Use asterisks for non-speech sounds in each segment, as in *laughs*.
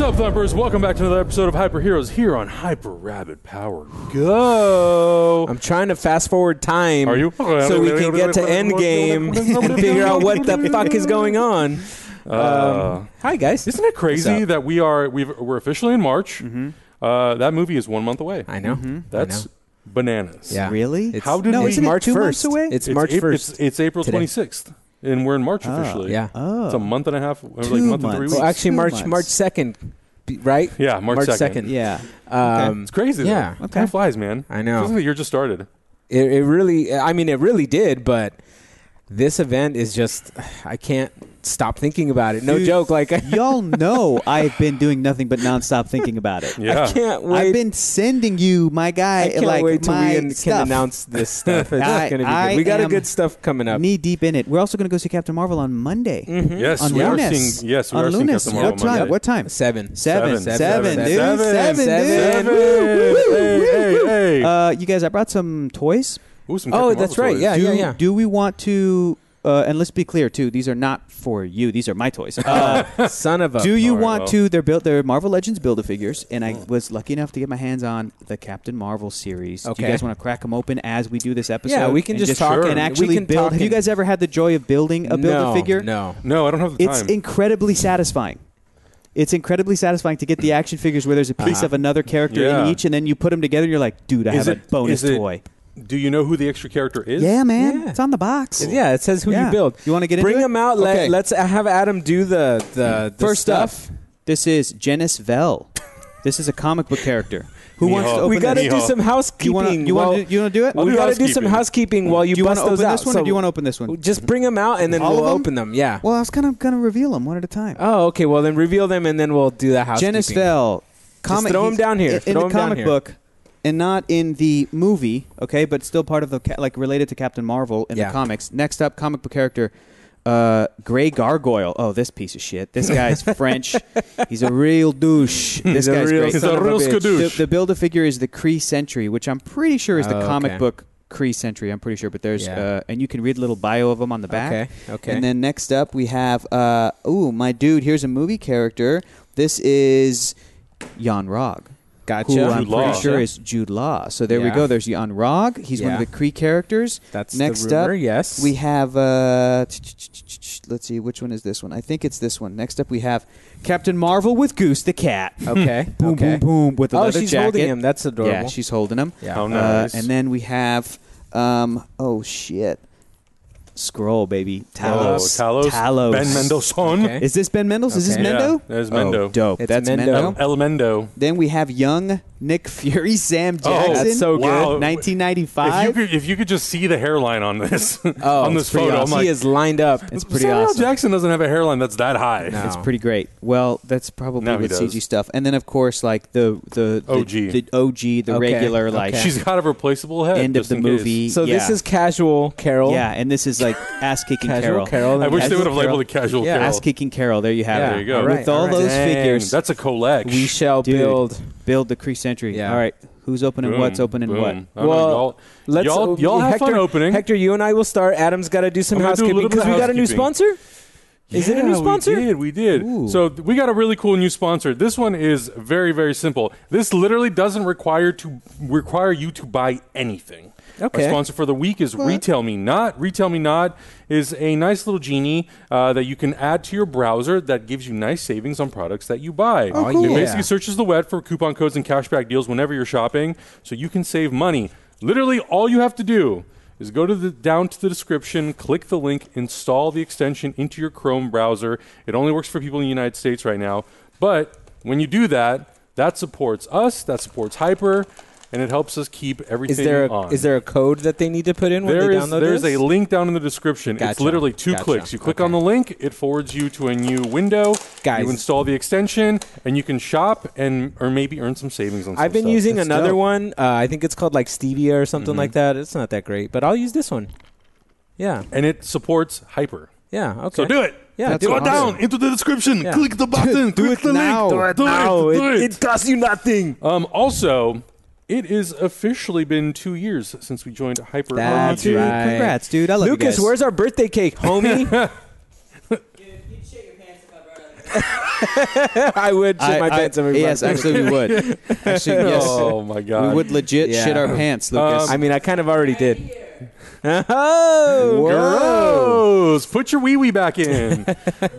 What's up, Thumpers? Welcome back to another episode of Hyper Heroes here on Hyper Rabbit Power. Go! I'm trying to fast forward time. Are you? So we can get to Endgame and figure out what the fuck is going on. Uh, Um, hi guys. isn't it crazy up? that we are we've, we're officially in March? Uh, that movie is one month away. I know. That's bananas. Yeah. Really? It's, How did No, we- isn't it March two 1st. months away? It's, It's March Ap- 1st. It's, it's April today. 26th, and we're in March ah, officially. yeah. Oh. It's a ah. month and a half, or like Two month and three months. weeks. well, actually, Two March months. March 2nd, right? yeah, March, 2nd. Yeah. Um, It's crazy. Though. Yeah. Time flies, man. I know. Feels like the year just started. It, it really, I mean, it really did, but this event is just, I can't stop thinking about it. No Dude, joke. Like, *laughs* Y'all know I've been doing nothing but nonstop thinking about it. Yeah. I can't wait. I've been sending you, my guy, I can't like wait till my we an- stuff. can announce this stuff. It's *laughs* I- gonna be I good. We got a good stuff coming up. knee deep in it. We're also going to go see Captain Marvel on Monday. Yes, On we are seeing. Yes, we on are seeing Lunas. Captain Marvel What time? Monday. What time? Seven. Seven. Seven. Seven, Seven. dude. Seven. Seven, dude. Seven. Hey, hey, hey. Uh, you guys, I brought some toys. Ooh, some Oh, Captain that's Marvel right. toys. Yeah, do, yeah, yeah. Do we want to? Uh, and let's be clear too. These are not for you. These are my toys. *laughs* Uh, Son of a. do you All right, want to? They're built. They're Marvel Legends Build-A-Figures, and I was lucky enough to get my hands on the Captain Marvel series. Do Okay. you guys want to crack them open as we do this episode? Yeah, we can and just talk and and- we actually can build. talk Have you and- guys ever had the joy of building a no, Build-A-Figure? No. No, I don't have the time. It's time. incredibly satisfying. It's incredibly satisfying to get the *clears throat* action figures where there's a piece Uh-huh. of another character Yeah. in each, and then you put them together. and You're like, dude, I Is have it- a bonus is it- toy. Do you know who the extra character is? Yeah, man, Yeah. it's on the box. Yeah, it says who Yeah. you build. You want to get into Bring it? them out. Okay. Let, let's uh, have Adam do the the, the First stuff. up, this is Genis-Vell. This is a comic book character. Who wants to Mijo. open We got to this? Mijo. do some housekeeping. You want to you while- want to you want to do it? I'll we do got to do some housekeeping. housekeeping while you, do you want bust to open those out. this one, So or do you want to open this one? Just bring them out and then All we'll them? open them. Yeah. Well, I was kind of going to reveal them one at a time. Oh, okay. Well, then reveal them and then we'll do the housekeeping. Genis-Vell, comic. throw 'em he's- down here. In, in Throw the 'em down comic here. book, and not in the movie. Okay, but still part of the ca- like related to Captain Marvel in Yeah. the comics. Next up, comic book character. Uh, Grey Gargoyle. Oh, this piece of shit. This guy's *laughs* French. He's a real douche. This a guy's real great. He's son a of real bitch. skadoosh. The, the build a figure is the Kree Sentry, which I'm pretty sure is the Oh, comic okay. book Kree Sentry. I'm pretty sure, but there's Yeah. uh, and you can read a little bio of them on the back. Okay. Okay. And then next up we have uh, ooh my dude. Here's a movie character. This is Yon-Rogg. Gotcha. Who I'm Jude Law. pretty sure is Jude Law. So there we Yeah. go. There's Yon-Rogg. He's one of Yeah. the Kree characters. That's next the rumor. up. Yes. We have uh, let's see which one is this one. I think it's this one. Next up we have Captain Marvel with Goose the cat. *laughs* Okay. *laughs* boom okay. boom boom with the Oh, leather she's jacket. holding him. That's adorable. Yeah, she's holding him. Yeah. How Uh, nice. and then we have, um, oh shit, Scroll baby, Oh, Talos, Talos. Talos. Ben Mendelsohn. Okay. Is this Ben Mendelsohn? Is this Mendo? Yeah, there's Oh, Mendo. dope. It's That's Mendo. Mendo. El Mendo. Then we have young Nick Fury, Sam Oh, Jackson. that's so good. Wow. If you 1995. could, if you could just see the hairline on this, *laughs* Oh, on this photo, awesome. I'm like, he is lined up. It's pretty Samuel awesome. Jackson doesn't have a hairline that's that high. No. It's pretty great. Well, that's probably Now he with. CG stuff. And then of course, like the the, the OG. the OG, the Okay, regular like. She's got a replaceable head. end of the in case. movie. So this is casual Carol. yeah, and this is like ass kicking Carol. Carol. I wish they would have Carol. labeled it casual Yeah. Carol. Ass kicking Carol. There you have Yeah, it. There you go. all right, With all all right. those Dang, figures, That's a collect. We shall Dude. build. build the Kree Sentry. Yeah. All right, who's opening Boom, what's opening boom. what? I don't know, Well, y'all, Let's y'all, uh, y'all have Hector, fun opening. Hector, you and I will start. Adam's got to do some I'm gonna do a housekeeping because we got a new sponsor. Is it a new Yeah, sponsor? We did. We did. Ooh. So we got a really cool new sponsor. This one is very, very simple. This literally doesn't require to require you to buy anything. Okay. Our sponsor for the week is RetailMeNot. Retail Me Not is a nice little genie uh, that you can add to your browser that gives you nice savings on products that you buy. Oh, cool. It basically searches the web for coupon codes and cashback deals whenever you're shopping, so you can save money. Literally, all you have to do is go to the down to the description, click the link, install the extension into your Chrome browser. It only works for people in the United States right now, but when you do that, that supports us, that supports Hyper, and it helps us keep everything Is there a, on. is there a code that they need to put in when There they is download there's this? a link down in the description. It's literally two Gotcha. clicks. You click Okay. on the link, it forwards you to a new window. Guys. you install the extension, and you can shop and or maybe earn some savings on. Some I've been stuff. using It's another dope. one. Uh, I think it's called like Stevia or something Mm-hmm. like that. It's not that great, but I'll use this one. Yeah, and it supports Hyper. yeah, okay. So do it. Yeah, That's do Go it. awesome. down into the description. Yeah. Click the button. Do click it the now. link. Do Do it it. No, Do it, it. it costs you nothing. Um, also, it is officially been two years since we joined Hyper. That's RPG. Dude, right. congrats, dude. I love you Lucas, guys. where's our birthday cake, homie? *laughs* *laughs* I would shit my pants if I- pants every yes, month. actually we would. Actually, *laughs* yes, Oh my god. we would legit Yeah. shit our pants, Lucas. I mean, I kind of already did. Oh, Gross. Put your wee wee back in.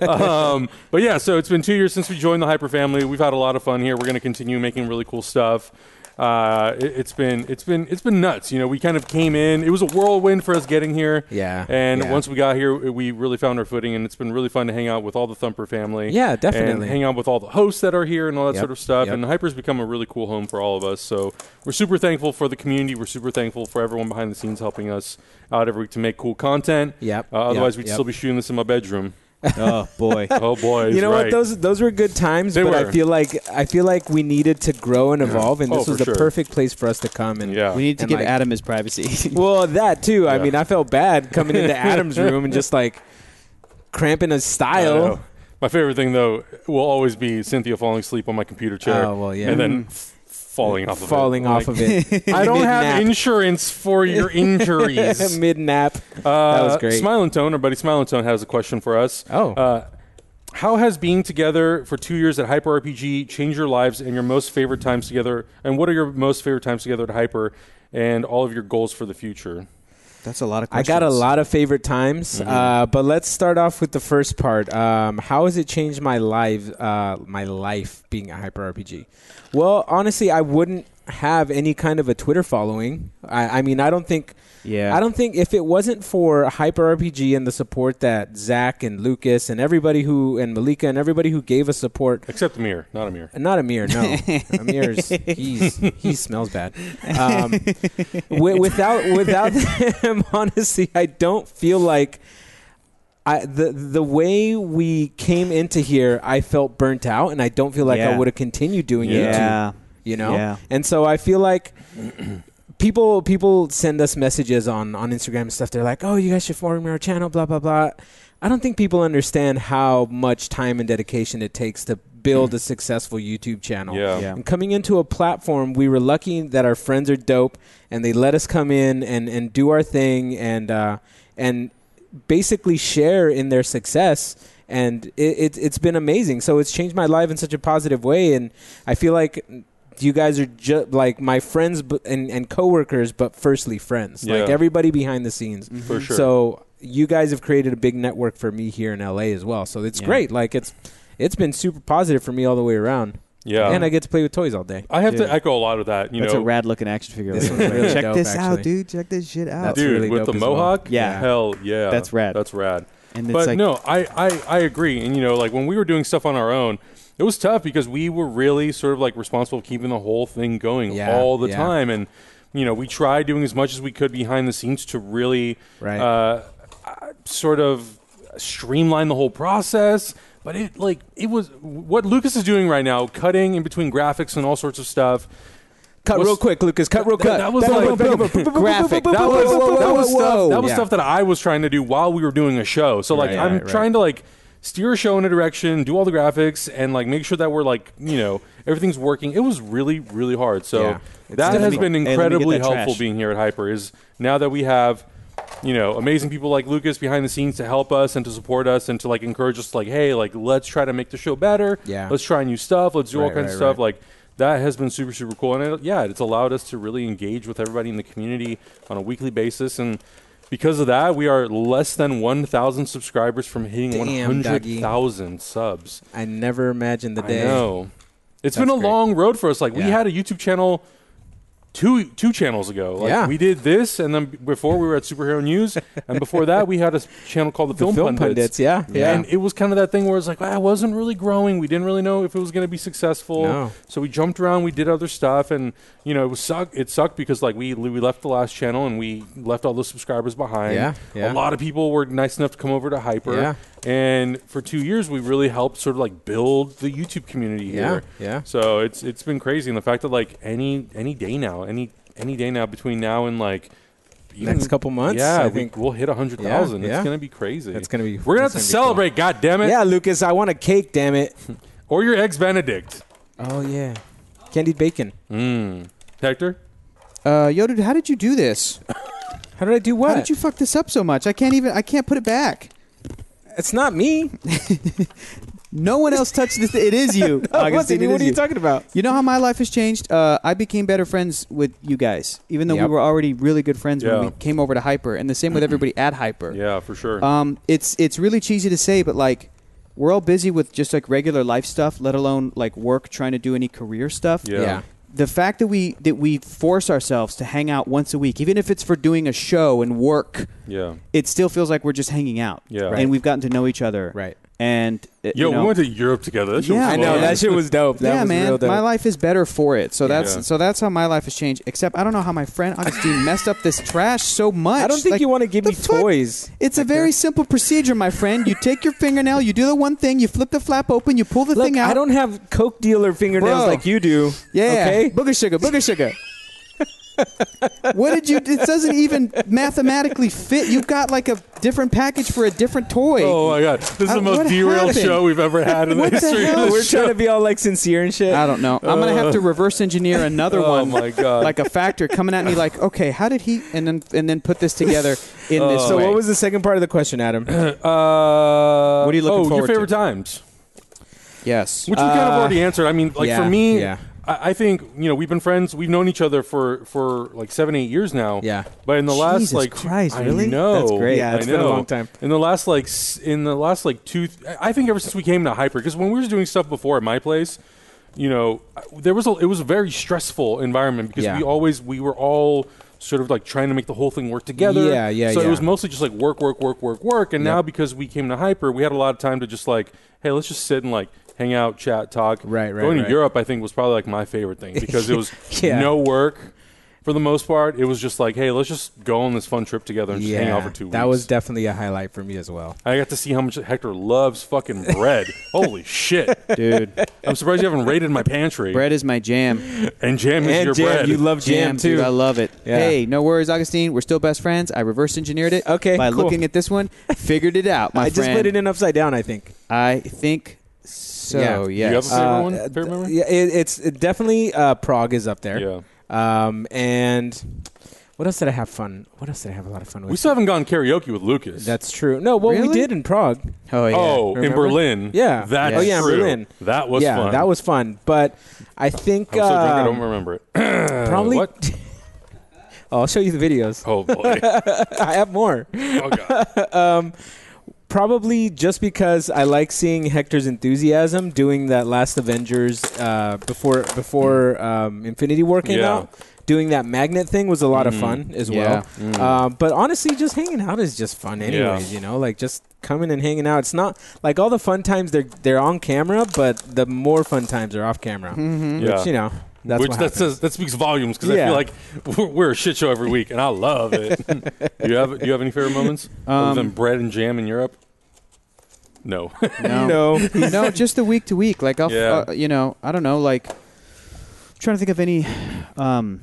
um, but yeah, so it's been two years since we joined the Hyper family. We've had a lot of fun here. We're going to continue making really cool stuff. Uh, it, it's been it's been it's been nuts. You know, we kind of came in. It was a whirlwind for us getting here. Yeah, And yeah. once we got here, we really found our footing, and it's been really fun to hang out with all the Thumper family. Yeah, And definitely. hang out with all the hosts that are here and all that Yep, sort of stuff. yep. And Hyper's become a really cool home for all of us. So we're super thankful for the community. We're super thankful for everyone behind the scenes helping us out every week to make cool content. Yep, Uh, otherwise, yep, we'd yep. still be shooting this in my bedroom. Oh boy. *laughs* Oh boy, you know right. what? Those those were good times, They but were. I feel like I feel like we needed to grow and evolve, and Oh, this was the sure. perfect place for us to come. And Yeah. We need to give like- Adam his privacy. *laughs* well, that too. I mean, I felt bad coming into *laughs* Adam's room and just like cramping his style. My favorite thing though will always be Cynthia falling asleep on my computer chair. Oh, well, yeah. and then f- falling off of falling it. off Like, of it. I *laughs* don't have Mid-nap. insurance for your *laughs* injuries. Mid nap. Uh, was great. Smile and Tone, our buddy Smile and Tone, has a question for us. Oh. Uh, how has being together for two years at Hyper RPG changed your lives and your most favorite times together? And what are your most favorite times together at Hyper and all of your goals for the future? That's a lot of I got a lot of favorite times, Mm-hmm. uh, but let's start off with the first part. Um, how has it changed my life? Uh, my life being a hyper RPG. Well, honestly, I wouldn't have any kind of a Twitter following. I, I mean, I don't think. Yeah. I don't think if it wasn't for Hyper RPG and the support that Zach and Lucas and everybody who and Malika and everybody who gave us support Except Amir, not Amir. not Amir, no. Amir's he's he smells bad. Um, wi- without without them, *laughs* honestly, I don't feel like I the the way we came into here, I felt burnt out, and I don't feel like I would have continued doing Yeah. YouTube. Yeah. You know, Yeah. and so I feel like. People people send us messages on, on Instagram and stuff. They're like, "Oh, you guys should form our channel." Blah blah blah. I don't think people understand how much time and dedication it takes to build a successful YouTube channel. Yeah. Yeah. And coming into a platform, we were lucky that our friends are dope, and they let us come in and, and do our thing, and uh, and basically share in their success. And it, it it's been amazing. So it's changed my life in such a positive way, and I feel like you guys are just like my friends b- and and coworkers, but firstly friends, like everybody behind the scenes. Mm-hmm. For sure. So you guys have created a big network for me here in LA as well. So it's Yeah. great. Like it's it's been super positive for me all the way around. yeah. And I get to play with toys all day. I have Dude. to echo a lot of that. You That's know, a rad looking action figure. This *laughs* really Check dope, this out, dude. Check this shit out. That's dude really with the as well. mohawk. Yeah. hell yeah, That's rad. That's rad. and it's But like no, I, I I agree. And you know, like when we were doing stuff on our own, it was tough because we were really sort of like responsible for keeping the whole thing going Yeah, all the yeah. time. And you know, we tried doing as much as we could behind the scenes to really Right. uh, sort of streamline the whole process. But it like it was what Lucas is doing right now, cutting in between graphics and all sorts of stuff. Cut Was- real quick, Lucas. Cut real quick. that was like- up, back up, *laughs* back up. graphic. that was that was stuff that was Yeah. stuff that I was trying to do while we were doing a show. So like Right, I'm right. trying to like steer a show in a direction, do all the graphics, and like make sure that we're like you know everything's working. It was really really hard. So Yeah. It's that has difficult. been Hey, let me get incredibly that helpful trash. being here at Hyper. Is now that we have. You know, amazing people like Lucas behind the scenes to help us and to support us and to like encourage us, like, hey, like let's try to make the show better. Yeah. let's try new stuff. Let's do all Right, kinds right, of stuff. right. Like that has been super super cool and it, yeah it's allowed us to really engage with everybody in the community on a weekly basis and because of that we are less than 1000 subscribers from hitting Damn, 100000 subs I never imagined the day. i know it's That's been a great. long road for us like we Yeah. had a youtube channel two two channels ago like Yeah. we did this and then before we were at superhero news and before that we had a channel called the, *laughs* The film, film pundits, pundits, yeah, yeah. and it was kind of that thing where it's like, ah, it wasn't really growing. We didn't really know if it was going to be successful. No. So we jumped around. We did other stuff, and you know, it was suck. It sucked because like we we left the last channel and we left all those subscribers behind. Yeah, yeah. A lot of people were nice enough to come over to Hyper. Yeah. And for two years, we really helped sort of like build the YouTube community Yeah, here. yeah. So it's it's been crazy, and the fact that like any any day now, any any day now between now and like. Next couple months, yeah, I we- think- we'll hit a hundred thousand. Yeah, yeah. It's gonna be crazy. It's gonna be- We're gonna have to gonna cool. celebrate. God damn it! Yeah, Lucas, I want a cake, damn it. *laughs* Or your eggs Benedict. Oh yeah. Candied bacon. Mm. Hector. Uh, yo, dude, how did you do this? *laughs* How did I do what? How did you fuck this up so much? I can't even. I can't put it back. It's not me. *laughs* No one else touched this. It is you. *laughs* What's Augustine, it- it what is are you talking about? You know how my life has changed? Uh, I became better friends with you guys, even though Yep. we were already really good friends when we came over to Hyper, and the same with everybody at Hyper. Yeah, for sure. Um, it's it's really cheesy to say, but like we're all busy with just like regular life stuff, let alone like work, trying to do any career stuff. yeah. yeah. The fact that we that we force ourselves to hang out once a week, even if it's for doing a show and work, Yeah. it still feels like we're just hanging out. Yeah. and we've gotten to know each other. Right. And uh, Yo, you know, we went to Europe together. That shit Yeah, was I know that shit was dope. That yeah, was man, real dope. my life is better for it. So that's Yeah. so that's how my life has changed. Except I don't know how my friend Augustine messed up this trash so much. I don't think Like, you want to give me fuck? toys. It's a very simple procedure, my friend. You take your fingernail, you do the one thing, you flip the flap open, you pull the Look, thing out. I don't have coke dealer fingernails Bro. like you do. Yeah, Okay. booger sugar, booger sugar. What did you? It doesn't even mathematically fit. You've got like a different package for a different toy. Oh my god, this is Uh, the most what derailed happened? show we've ever had in the What the history hell? of the We're show. trying to be all like sincere and shit. I don't know. I'm gonna have to reverse engineer another Oh one. my God. Like a factor coming at me, like, okay, how did he? And then and then put this together *laughs* in this so way. what was the second part of the question, Adam? *clears throat* Uh, What are you looking oh, forward your favorite to? times, yes. which we kind of Uh, already answered. I mean, like yeah, for me, yeah. I, I think you know we've been friends. We've known each other for for like seven, eight years now. Yeah. But in the last like Christ, I really? know That's great. Yeah, I it's been a long time. In the last like s- in the last like two, I think ever since we came to Hyper, because when we were doing stuff before at my place, you know, there was a, it was a very stressful environment because Yeah. we always we were all sort of like trying to make the whole thing work together. Yeah, yeah, So yeah. it was mostly just like work, work, work, work, work. And now because we came to Hyper, we had a lot of time to just like, hey, let's just sit and like hang out, chat, talk. Right, right, Going right. to Europe, I think, was probably like my favorite thing *laughs* because it was Yeah. no work for the most part. It was just like, hey, let's just go on this fun trip together and just hang out for two weeks. that was definitely a highlight for me as well. I got to see how much Hector loves fucking bread. *laughs* Holy shit. dude? I'm surprised you haven't raided my pantry. Bread is my jam. And jam is And your jam, bread. you love jam, too. dude. I love it. Yeah. Hey, no worries, Augustine. We're still best friends. I reverse engineered it. Okay, By cool. looking at this one, figured it out. My *laughs* I just put it in upside down. I think. I think so. Yeah. You have a favorite Uh, one? Favorite memory? Yeah, it, it's it definitely uh, Prague is up there. Yeah. Um, and what else did I have fun? What else did I have a lot of fun with? We still haven't gone karaoke with Lucas. That's true. No, well, we did in Prague. oh yeah. oh, in Berlin. Yeah. That's Oh, yeah, in true. Berlin. That was yeah, fun. that was fun. But I think I'm so drunk I um, don't remember it. *clears throat* probably. what? *laughs* Oh, I'll show you the videos. Oh boy. *laughs* I have more. oh god. *laughs* Probably just because I like seeing Hector's enthusiasm doing that last Avengers uh, before before um, Infinity War came Yeah. out. Doing that magnet thing was a lot of Mhm. fun as Yeah. well. Um, but honestly, just hanging out is just fun, anyways. You know, like just coming and hanging out. It's not like all the fun times they're they're on camera, but the more fun times are off camera. Yeah. Which you know, that's Which that says that speaks volumes because I feel like we're, we're a shit show every week, and I love it. *laughs* do you have Do you have any favorite moments other Um, than bread and jam in Europe? No. *laughs* No. no, *laughs* no, just the week to week. Like, I'll, Yeah. uh, you know, I don't know. Like, I'm trying to think of any. Um,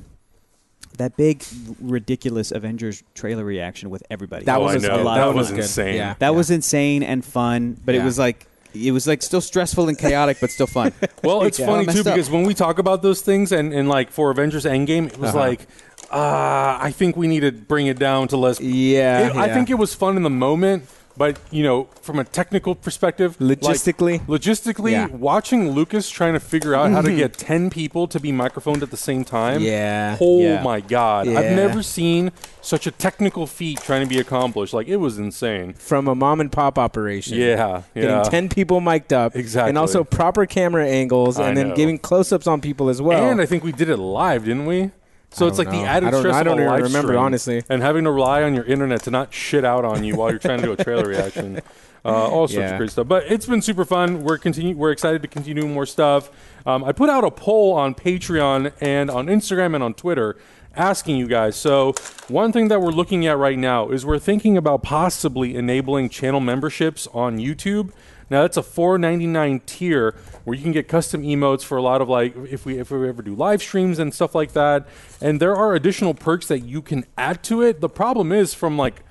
that big, ridiculous Avengers trailer reaction with everybody. that Oh, was I a know. good- That that was good. insane. Yeah, that yeah. was insane and fun, but it Yeah. was like it was like still stressful and chaotic, but still fun. *laughs* Well, it's Yeah. funny Messed too up. because when we talk about those things, and, and like for Avengers Endgame, it was Uh-huh. like, uh, I think we need to bring it down to less. yeah, It- I think it was fun in the moment, but you know, from a technical perspective, like, logistically. logistically, Yeah. watching Lucas trying to figure out how to mm-hmm. get ten people to be microphoned at the same time. yeah, Oh Yeah. my god! I've never seen such a technical feat trying to be accomplished. Like it was insane. from a mom and pop operation. Yeah, Getting 10 people mic'd up. Exactly. And also proper camera angles I and then know. giving close ups on people as well. and I think we did it live, didn't we? So I it's like the know. added I don't, stress I don't of a live remember, stream. honestly. and having to rely on your internet to not shit out on you while you're trying to do a trailer *laughs* reaction. Uh, all sorts Yeah. of great stuff. But it's been super fun. We're continue. We're excited to continue more stuff. Um, I put out a poll on Patreon and on Instagram and on Twitter asking you guys. So one thing that we're looking at right now is we're thinking about possibly enabling channel memberships on YouTube. Now that's a $4.99 tier where you can get custom emotes for a lot of like if we if we ever do live streams and stuff like that. And there are additional perks that you can add to it. The problem is from like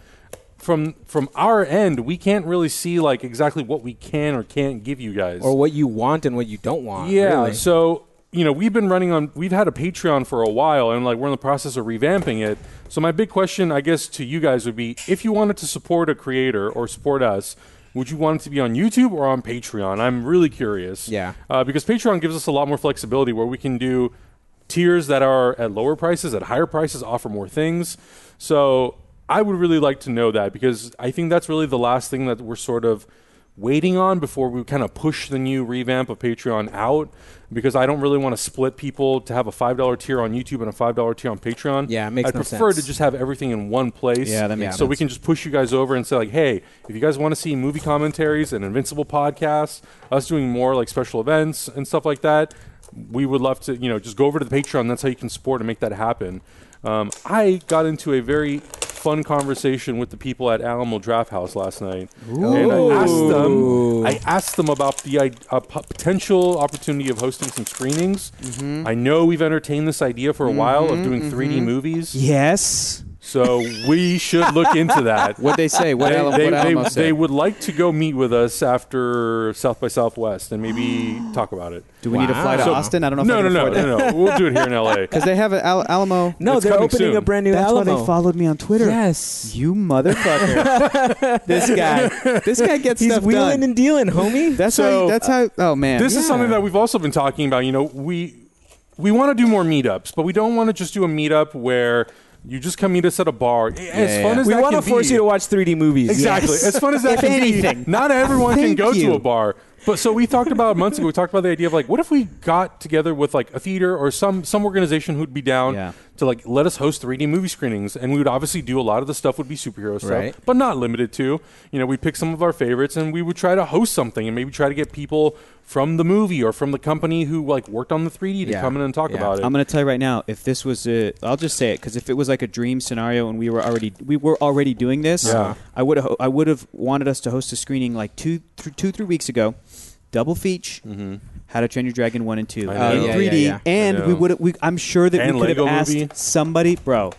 from from our end, we can't really see like exactly what we can or can't give you guys. Or what you want and what you don't want. yeah, really. so you know we've been running on we've had a Patreon for a while, and like we're in the process of revamping it. So my big question, I guess, to you guys would be: if you wanted to support a creator or support us. Would you want it to be on YouTube or on Patreon? I'm really curious. Yeah. Uh, because Patreon gives us a lot more flexibility where we can do tiers that are at lower prices, at higher prices, offer more things. So I would really like to know that because I think that's really the last thing that we're sort of waiting on before we kind of push the new revamp of Patreon out because I don't really want to split people to have a $5 tier on YouTube and a $5 tier on Patreon. Yeah, it makes I'd no prefer sense. to just have everything in one place. Yeah, that makes So we can just push you guys over and say like, hey, if you guys want to see movie commentaries and Invincible podcasts, us doing more like special events and stuff like that, we would love to, you know, just go over to the Patreon. That's how you can support and make that happen. Um, I got into a very fun conversation with the people at Alamo Drafthouse last night, and I asked them. I asked them about the i- uh, potential opportunity of hosting some screenings. I know we've entertained this idea for a while of doing 3D movies, Yes. So we should look into that. *laughs* What they say? What, They, Al- they, what they, Alamo they say? would like to go meet with us after South by Southwest and maybe *gasps* talk about it. Do we need to fly to Wow. Austin? I don't know. If No, I no, can no, afford no, no. We'll do it here in LA. *laughs* Because they have an Al- Alamo. No, It's they're coming opening soon. a brand new That's why Alamo. they followed me on Twitter. Yes. You motherfucker. *laughs* this guy. This guy gets He's stuff wheeling done. and dealing, homie. That's So, how. That's how. Oh man. This is Yeah. something that we've also been talking about. You know, we we want to do more meetups, but we don't want to just do a meetup where you just come meet us at a bar. as yeah. fun as we want to force be, you to watch 3D movies. Exactly. Yes. As fun as that If can anything. be, not everyone can go you. to a bar. But so we talked about months ago. We talked about the idea of like, what if we got together with like a theater or some some organization who'd be down Yeah. To like let us host 3D movie screenings, and we would obviously do a lot of the stuff would be superhero stuff, Right. but not limited to. You know, we pick some of our favorites, and we would try to host something, and maybe try to get people from the movie or from the company who like worked on the 3D to Yeah. come in and talk Yeah. about it. I'm going to tell you right now. If this was a, I'll just say it because if it was like a dream scenario and we were already we were already doing this, Yeah. I would have I would have wanted us to host a screening like two th- two three weeks ago, double feature. mm-hmm. How to Train Your Dragon one and two I in know. Yeah, 3D, yeah, yeah. and we would we I'm sure that And we could Lego have asked movie. somebody, bro.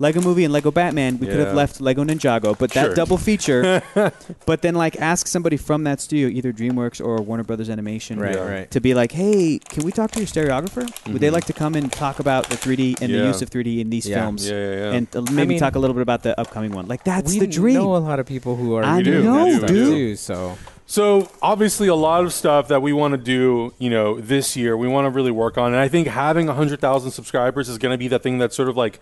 Lego Movie and Lego Batman, we could have left Lego Ninjago, but that Sure. double feature. *laughs* but then, like, ask somebody from that studio, either DreamWorks or Warner Brothers Animation, Right, Yeah. right. to be like, "Hey, can we talk to your stereographer? Would they Mhm. like to come and talk about the 3D and the use of 3D in these Yeah. films, Yeah, yeah, yeah. and maybe mean- talk a little bit about the upcoming one? Like, that's the dream. We know a lot of people who are I do, know, we do, stuff do. too. So So obviously, a lot of stuff that we want to do, you know, this year, we want to really work on, and I think having hundred thousand subscribers is going to be the thing that sort of like,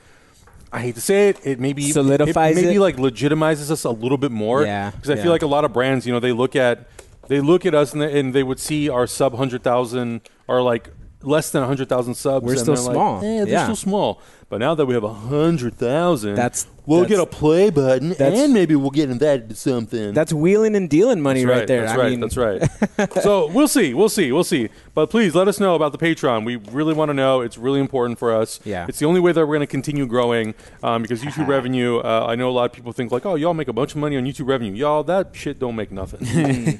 I hate to say it, it maybe Solidifies it, maybe it? like legitimizes us a little bit more. Yeah, because I yeah. feel like a lot of brands, you know, they look at they look at us and they, and they would see our sub hundred thousand or like less than hundred thousand subs. We're and still they're like, small. "Eh, they're Yeah. still small. But now that we have a hundred thousand, That's- we'll get a play button, and maybe we'll get that into something. that's wheeling and dealing money right, right, there. That's I right. mean, that's right. *laughs* so we'll see. We'll see. We'll see. But please let us know about the Patreon. We really want to know. It's really important for us. Yeah. It's the only way that we're going to continue growing um, because YouTube revenue. Uh, I know a lot of people think like, oh, y'all make a bunch of money on YouTube revenue. Y'all, that shit don't make nothing. *laughs*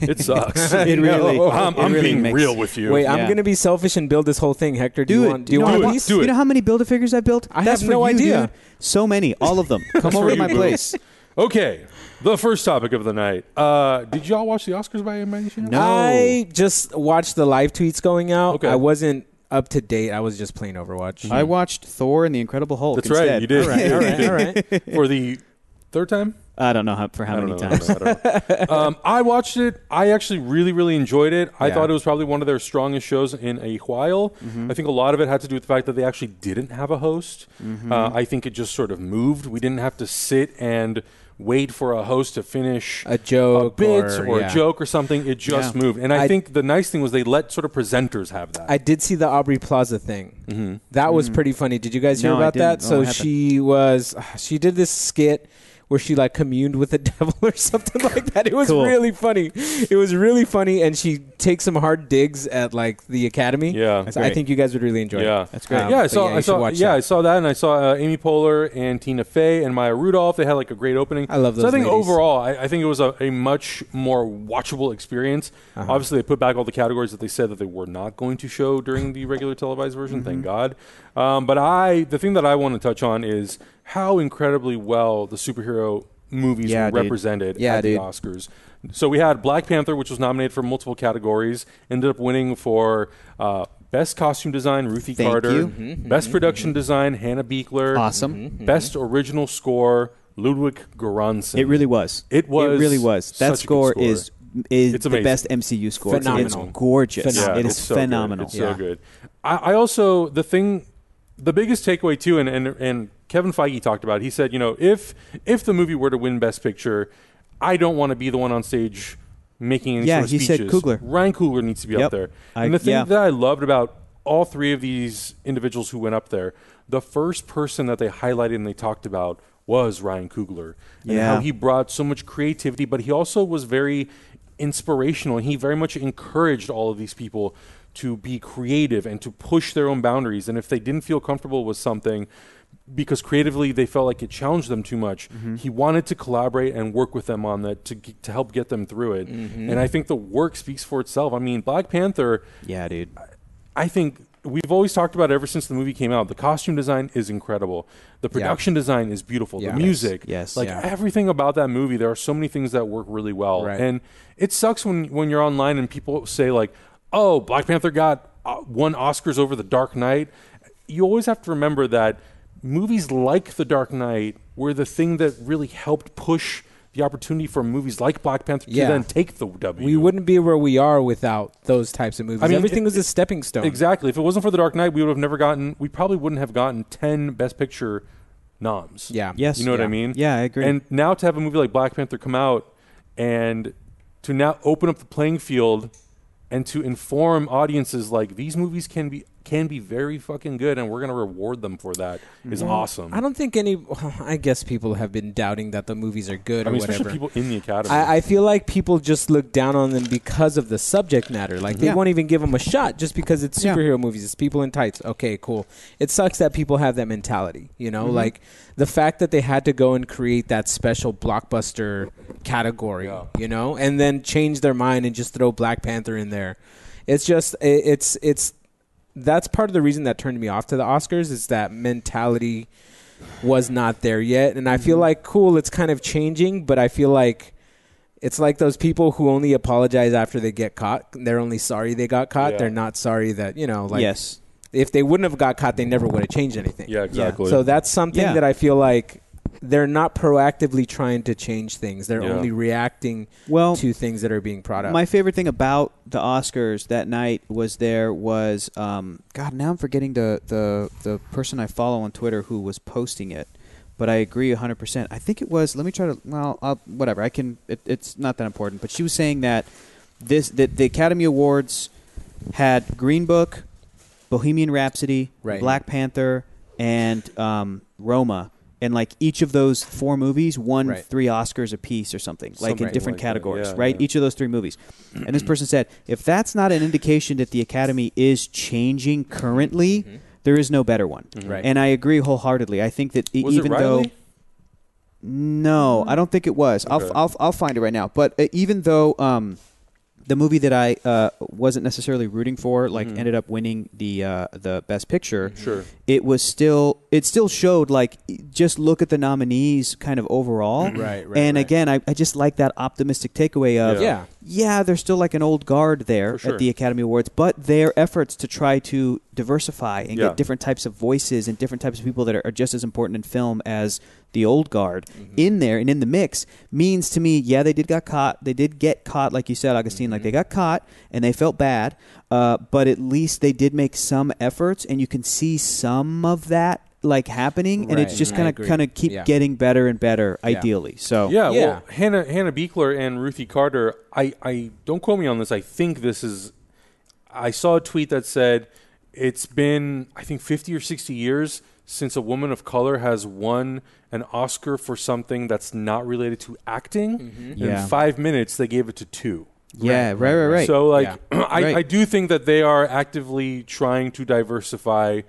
it sucks. It really- I'm, it I'm really being makes- real with you. Wait, I'm gonna be selfish and build this whole thing. Hector, do Do you it. want? Do you know want how- a do it. You know how many Build-A-Figures I built? I That's have no you, idea. dude. So many, all of them. Come over to my place. Okay. The first topic of the night. Uh, did y'all watch the Oscars by any chance? No. I just watched the live tweets going out. Okay. I wasn't up to date. I was just playing Overwatch. I watched Thor and the Incredible Hulk. That's right. instead. You did. all right, all right, You all did. right. *laughs* For the third time. I don't know how, for how many know. times. I don't know. um, I watched it. I actually really, really enjoyed it. I Yeah. thought it was probably one of their strongest shows in a while. Mm-hmm. I think a lot of it had to do with the fact that they actually didn't have a host. Mm-hmm. Uh, I think it just sort of moved. We didn't have to sit and wait for a host to finish A joke a bit or, or, yeah. a joke or something. It just Yeah. moved. And I, I- think the nice thing was they let sort of presenters have that. I did see the Aubrey Plaza thing. mm-hmm. That was pretty funny. Did you guys hear No, I about that? didn't. Oh, So happened? she was she did this skit where she like communed with the *laughs* devil or something like that. It was Cool. really funny. It was really funny and she takes some hard digs at like the academy. Yeah. So I think you guys would really enjoy Yeah, it. That's great. Um, yeah, I saw. you I saw. watch Yeah, that. I saw that, and I saw uh, Amy Poehler and Tina Fey and Maya Rudolph. They had like a great opening. I love So I think ladies. overall, I, I think it was a, a much more watchable experience. Uh-huh. Obviously, they put back all the categories that they said that they were not going to show during the regular televised version. Mm-hmm. Thank God. Um, but I, the thing that I want to touch on is how incredibly well the superhero movies Yeah, were dude. represented Yeah, at the. Oscars. So we had Black Panther, which was nominated for multiple categories, ended up winning for uh, best costume design, Ruthie Thank Carter, you. Mm-hmm, best production design, Hannah Beachler, Awesome. best original score, Ludwig Göransson. It really was. It was It really was. That score, score. is is It's the amazing. best MCU score. It's- Phenomenal. It's gorgeous. Phenomenal. It it's is so good. phenomenal. It's Yeah. so good. I, I also the thing, the biggest takeaway too, and, and and Kevin Feige talked about. it, He said, you know, if if the movie were to win Best Picture, I don't want to be the one on stage making any Yeah, sort of he said speeches. Coogler. Ryan Coogler needs to be Yep. up there. I- and the thing yeah. that I loved about all three of these individuals who went up there, the first person that they highlighted and they talked about was Ryan Coogler and Yeah. how he brought so much creativity, but he also was very inspirational. and He very much encouraged all of these people to be creative and to push their own boundaries. And if they didn't feel comfortable with something, because creatively they felt like it challenged them too much, mm-hmm. he wanted to collaborate and work with them on that to to help get them through it. Mm-hmm. And I think the work speaks for itself. I mean, Black Panther. Yeah, dude. I think we've always talked about it ever since the movie came out. The costume design is incredible. The production design is beautiful. Yeah. The music, Yes. like Yeah. everything about that movie. There are so many things that work really well, Right. and it sucks when when you're online and people say like, "Oh, Black Panther got uh, won Oscars over The Dark Knight." You always have to remember that movies like The Dark Knight were the thing that really helped push the opportunity for movies like Black Panther Yeah. to then take the W. We wouldn't be where we are without those types of movies. I mean, Everything it- was a stepping stone. Exactly. If it wasn't for The Dark Knight, we would have never gotten. We probably wouldn't have gotten ten Best Picture noms. Yeah. Yes. You know what I mean? Yeah, I agree. And now to have a movie like Black Panther come out and to now open up the playing field and to inform audiences like these movies can be can be very fucking good and we're going to reward them for that is awesome. I don't think any. *laughs* I guess people have been doubting that the movies are good I or mean, whatever. especially people in the academy. I, I feel like people just look down on them because of the subject matter. Like they Yeah. won't even give them a shot just because it's Yeah. superhero movies. It's people in tights. Okay, cool. It sucks that people have that mentality. You know, mm-hmm. like the fact that they had to go and create that special blockbuster category. Yeah. You know, and then change their mind and just throw Black Panther in there. It's just it, it's it's that's part of the reason that turned me off to the Oscars is that mentality was not there yet and I feel mm-hmm. like cool it's kind of changing but I feel like it's like those people who only apologize after they get caught they're only sorry they got caught Yeah. they're not sorry that you know like yes. if they wouldn't have got caught they never would have changed anything yeah, exactly. so that's something Yeah. that I feel like they're not proactively trying to change things they're Yeah. only reacting Well, to things that are being brought up My favorite thing about the Oscars that night was there was um, God. Now I'm forgetting the, the the person I follow on Twitter who was posting it, but I agree 100. percent I think it was. Let me try to. Well, I'll, whatever. I can. It, it's not that important. But she was saying that this that the Academy Awards had Green Book, Bohemian Rhapsody, Right. Black Panther, and um, Roma. And like each of those four movies won Right. three Oscars apiece or something, like Something in different like categories, yeah, right? yeah. Each of those three movies. And this person said, if that's not an indication that the Academy is changing currently, there is no better one. Mm-hmm. Right. And I agree wholeheartedly. I think that Was even though no, I don't think it was. I'll, I'll I'll find it right now. But uh, even though um, the movie that I uh, wasn't necessarily rooting for, like, Mm-hmm. ended up winning the uh, the best picture, Sure. it was still it still showed like just look at the nominees kind of overall. Right, right, And right. again, I, I just like that optimistic takeaway of yeah yeah, there's still like an old guard there sure. at the Academy Awards, but their efforts to try to diversify and Yeah. get different types of voices and different types of people that are, are just as important in film as the old guard Mm-hmm. in there and in the mix means to me, yeah, they did got caught. They did get caught, like you said, Augustine. Like they Mm-hmm. got caught and they felt bad, uh, but at least they did make some efforts, and you can see some of that like happening, and it's just I kind of kind of keep Yeah. getting better and better. Yeah. Ideally, so Yeah, Yeah. well, Hannah Hannah Beachler and Ruthie Carter. I, I don't quote me on this. I think this is. I saw a tweet that said it's been I think fifty or sixty years since a woman of color has won an Oscar for something that's not related to acting. Mm-hmm. In Yeah. five minutes, they gave it to two. yeah, right, right, right. So like, Yeah. *clears throat* I, Right. I do think that they are actively trying to diversify,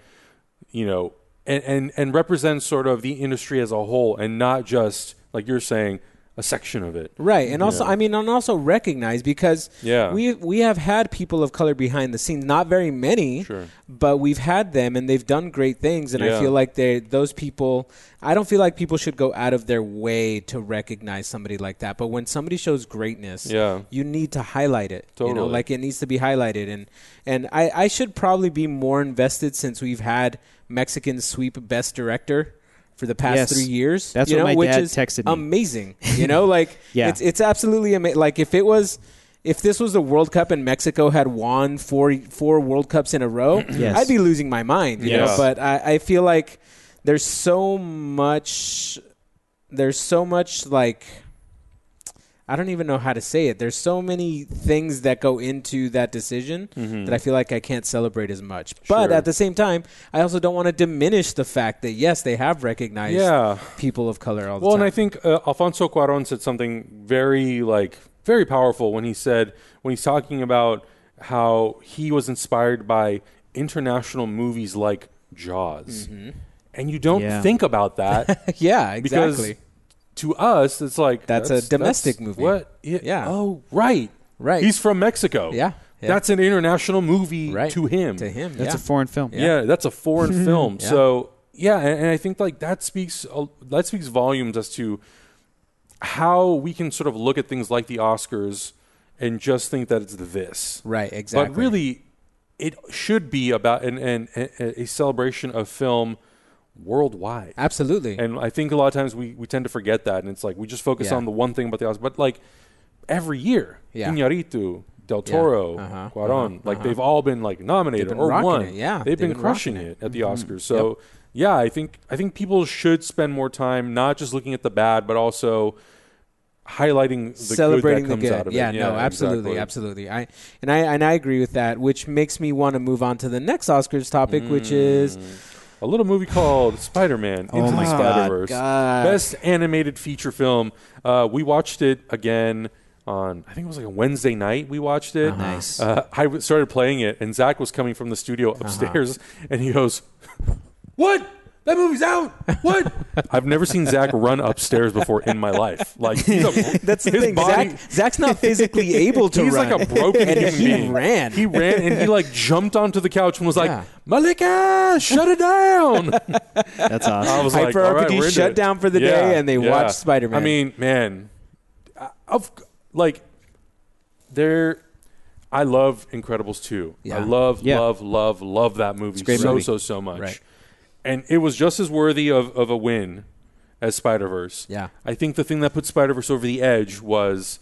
you know, and, and and represent sort of the industry as a whole, and not just like you're saying a section of it. Right, and also Yeah. I mean, and also recognize because Yeah. we we have had people of color behind the scenes, not very many, Sure. but we've had them, and they've done great things, and I feel like they those people. I don't feel like people should go out of their way to recognize somebody like that, but when somebody shows greatness, Yeah. you need to highlight it. You know, Totally. like it needs to be highlighted, and and I I should probably be more invested since we've had Mexicans sweep Best Director. For the past Yes. three years. That's you what know, my which dad is texted me. Amazing, you know, *laughs* like Yeah. it's it's absolutely amazing. Like if it was. If this was the World Cup and Mexico had won four four World Cups in a row, *clears throat* Yes. I'd be losing my mind. You know? But I, I feel like there's so much there's so much like I don't even know how to say it. There's so many things that go into that decision that I feel like I can't celebrate as much. But Sure. at the same time, I also don't want to diminish the fact that yes, they have recognized Yeah. people of color all the Well, time. Well, and I think uh, Alfonso Cuarón said something very like very powerful when he said when he's talking about how he was inspired by international movies like Jaws, and you don't Yeah. think about that *laughs* yeah, exactly. To us it's like That's a domestic that's- movie. What? Yeah. Yeah. Oh, right. Right. He's from Mexico. Yeah, yeah. That's an international movie right to him. To him, That's yeah. a foreign film. Yeah, that's a foreign *laughs* film. Yeah. So yeah, and, and I think like that speaks uh, that speaks volumes as to how we can sort of look at things like the Oscars and just think that it's this. right. Exactly. But really, it should be about an, an, a, a celebration of film worldwide. absolutely. And I think a lot of times we, we tend to forget that, and it's like we just focus Yeah. on the one thing about the Oscars. But like every year, Yeah. Iñárritu, Del Toro, Uh-huh. Cuarón, Uh-huh. like Uh-huh. they've all been like nominated been or won. it, yeah. they've, They've been, been crushing it at the Mm-hmm. Oscars. So yeah, I think I think people should spend more time not just looking at the bad, but also highlighting the celebrating good that comes the good. out of yeah, it. no, absolutely, exactly. absolutely. I and I and I agree with that, which makes me want to move on to the next Oscars topic, which is A little movie called Spider-Man Oh Into the my God, Spider-Verse. God. Best animated feature film. Uh, we watched it again on I think it was like a Wednesday night. We watched it. Nice. Uh, I w- started playing it, and Zach was coming from the studio Uh-huh. upstairs, and he goes, *laughs* "What? That movie's out? What?" *laughs* I've never seen Zach run upstairs before in my life. Like he's a, *laughs* That's the his thing. body- Zach, Zach's not physically *laughs* able to He's run. like a broken and human he being. ran. He ran and he like jumped onto the couch and was like, "Malika, shut it down." That's awesome. I was Hyper like, all right, RPG we're into shut it. down for the day and they watched Spider-Man. I mean, man, I- of like there. I love Incredibles 2. Yeah. I love, Yeah. love, love, love that movie a great so, movie. so, so much. Right. And it was just as worthy of, of a win as Spider Verse. Yeah. I think the thing that put Spider Verse over the edge was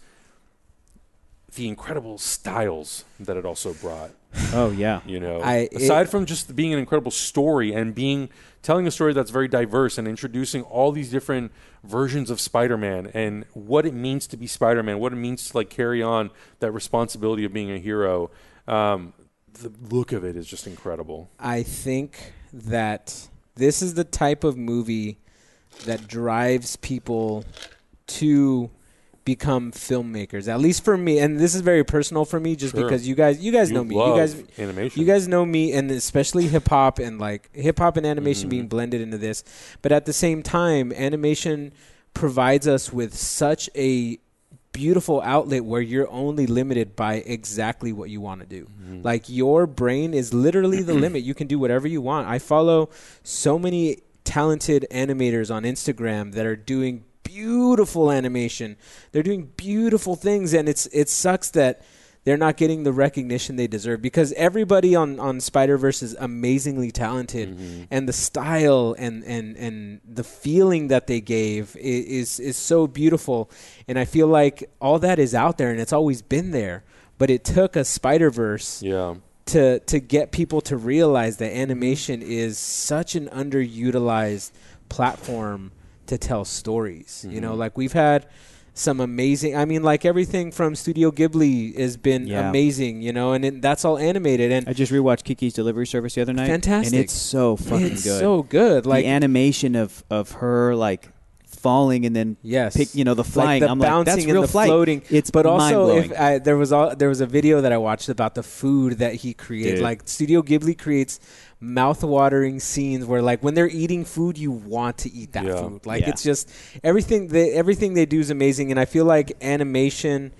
the incredible styles that it also brought. oh yeah. You know, I- it- aside from just being an incredible story and being telling a story that's very diverse and introducing all these different versions of Spider-Man and what it means to be Spider-Man, what it means to like carry on that responsibility of being a hero. Um, the look of it is just incredible. I think that this is the type of movie that drives people to become filmmakers. At least for me, and this is very personal for me, just Sure. because you guys, you guys You know me. You guys, animation. you guys know me, and especially hip hop and like hip hop and animation Mm-hmm. being blended into this. But at the same time, animation provides us with such a beautiful outlet where you're only limited by exactly what you want to do. Mm-hmm. Like your brain is literally the *clears throat* limit. You can do whatever you want. I follow so many talented animators on Instagram that are doing beautiful animation. They're doing beautiful things and it's it sucks that they're not getting the recognition they deserve because everybody on, on Spider Verse is amazingly talented, and the style and, and, and the feeling that they gave is is so beautiful, and I feel like all that is out there and it's always been there, but it took a Spider Verse yeah. to to get people to realize that animation is such an underutilized platform to tell stories. You Mm-hmm. know, like we've had some amazing. I mean, like everything from Studio Ghibli has been Yeah. amazing. You know, and it, that's all animated and I just rewatched Kiki's Delivery Service the other night. Fantastic. And it's so fucking it's good. so good. Like the animation of of her like falling and then Yes. pick you know the flying. Like the I'm bouncing like that's and real the flight. floating. It's but also if I, there was all, there was a video that I watched about the food that he created. Dude. Like Studio Ghibli creates mouth-watering scenes where like when they're eating food, you want to eat that Yeah. food. Like Yeah. it's just everything. They, everything they do is amazing, and I feel like animation.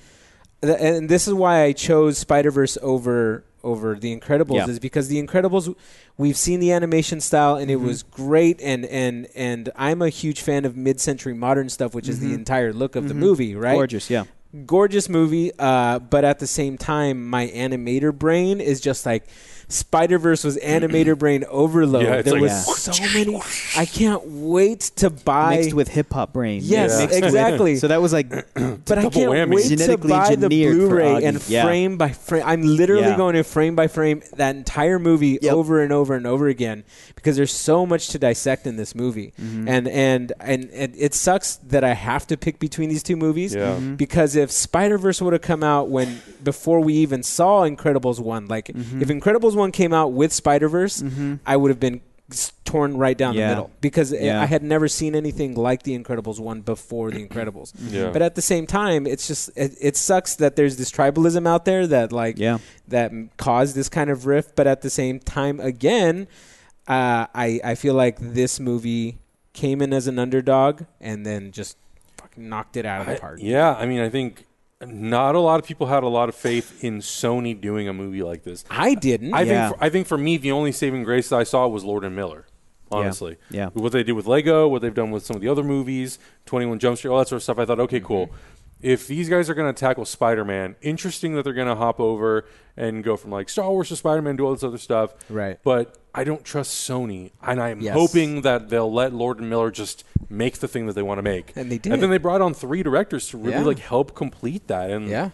th- And this is why I chose Spider Verse over over The Incredibles Yeah. is because The Incredibles we've seen the animation style and it Mm-hmm. was great and and and I'm a huge fan of mid-century modern stuff which is the entire look of the movie right Mm-hmm. gorgeous. Yeah, gorgeous movie uh, but at the same time my animator brain is just like Spider Verse was animator brain *clears throat* overload. Yeah, there like- was Yeah. *laughs* so many. I can't wait to buy. mixed with hip hop brain. Yes, Mixed with- exactly. so that was like *clears throat* *clears throat* but I can't whammy. wait to buy the Blu-ray and Yeah. frame by frame. I'm literally Yeah. going to frame by frame that entire movie Yep. over and over and over again because there's so much to dissect in this movie, Mm-hmm. and, and and and it sucks that I have to pick between these two movies. Yeah. Mm-hmm. Because if Spider Verse would have come out when before we even saw Incredibles one, like Mm-hmm. if Incredibles one came out with Spider Verse, I would have been torn right down Yeah. the middle because Yeah. I had never seen anything like the Incredibles one before the Incredibles. *clears throat* Yeah. But at the same time, it's just it, it sucks that there's this tribalism out there that like Yeah. that caused this kind of rift. But at the same time, again, uh, I I feel like this movie came in as an underdog and then just fucking knocked it out of the I- park. yeah, I mean, I think not a lot of people had a lot of faith in Sony doing a movie like this. I didn't. I Yeah. think for, I think for me, the only saving grace that I saw was Lord and Miller. Honestly, Yeah. What they did with Lego, what they've done with some of the other movies, Twenty One Jump Street, all that sort of stuff. I thought, okay, cool. Mm-hmm. If these guys are going to tackle Spider Man, interesting that they're going to hop over and go from like Star Wars to Spider Man, do all this other stuff. Right. But I don't trust Sony, and I'm Yes. hoping that they'll let Lord and Miller just make the thing that they want to make. And they did. And then they brought on three directors to really Yeah. like help complete that. And yeah.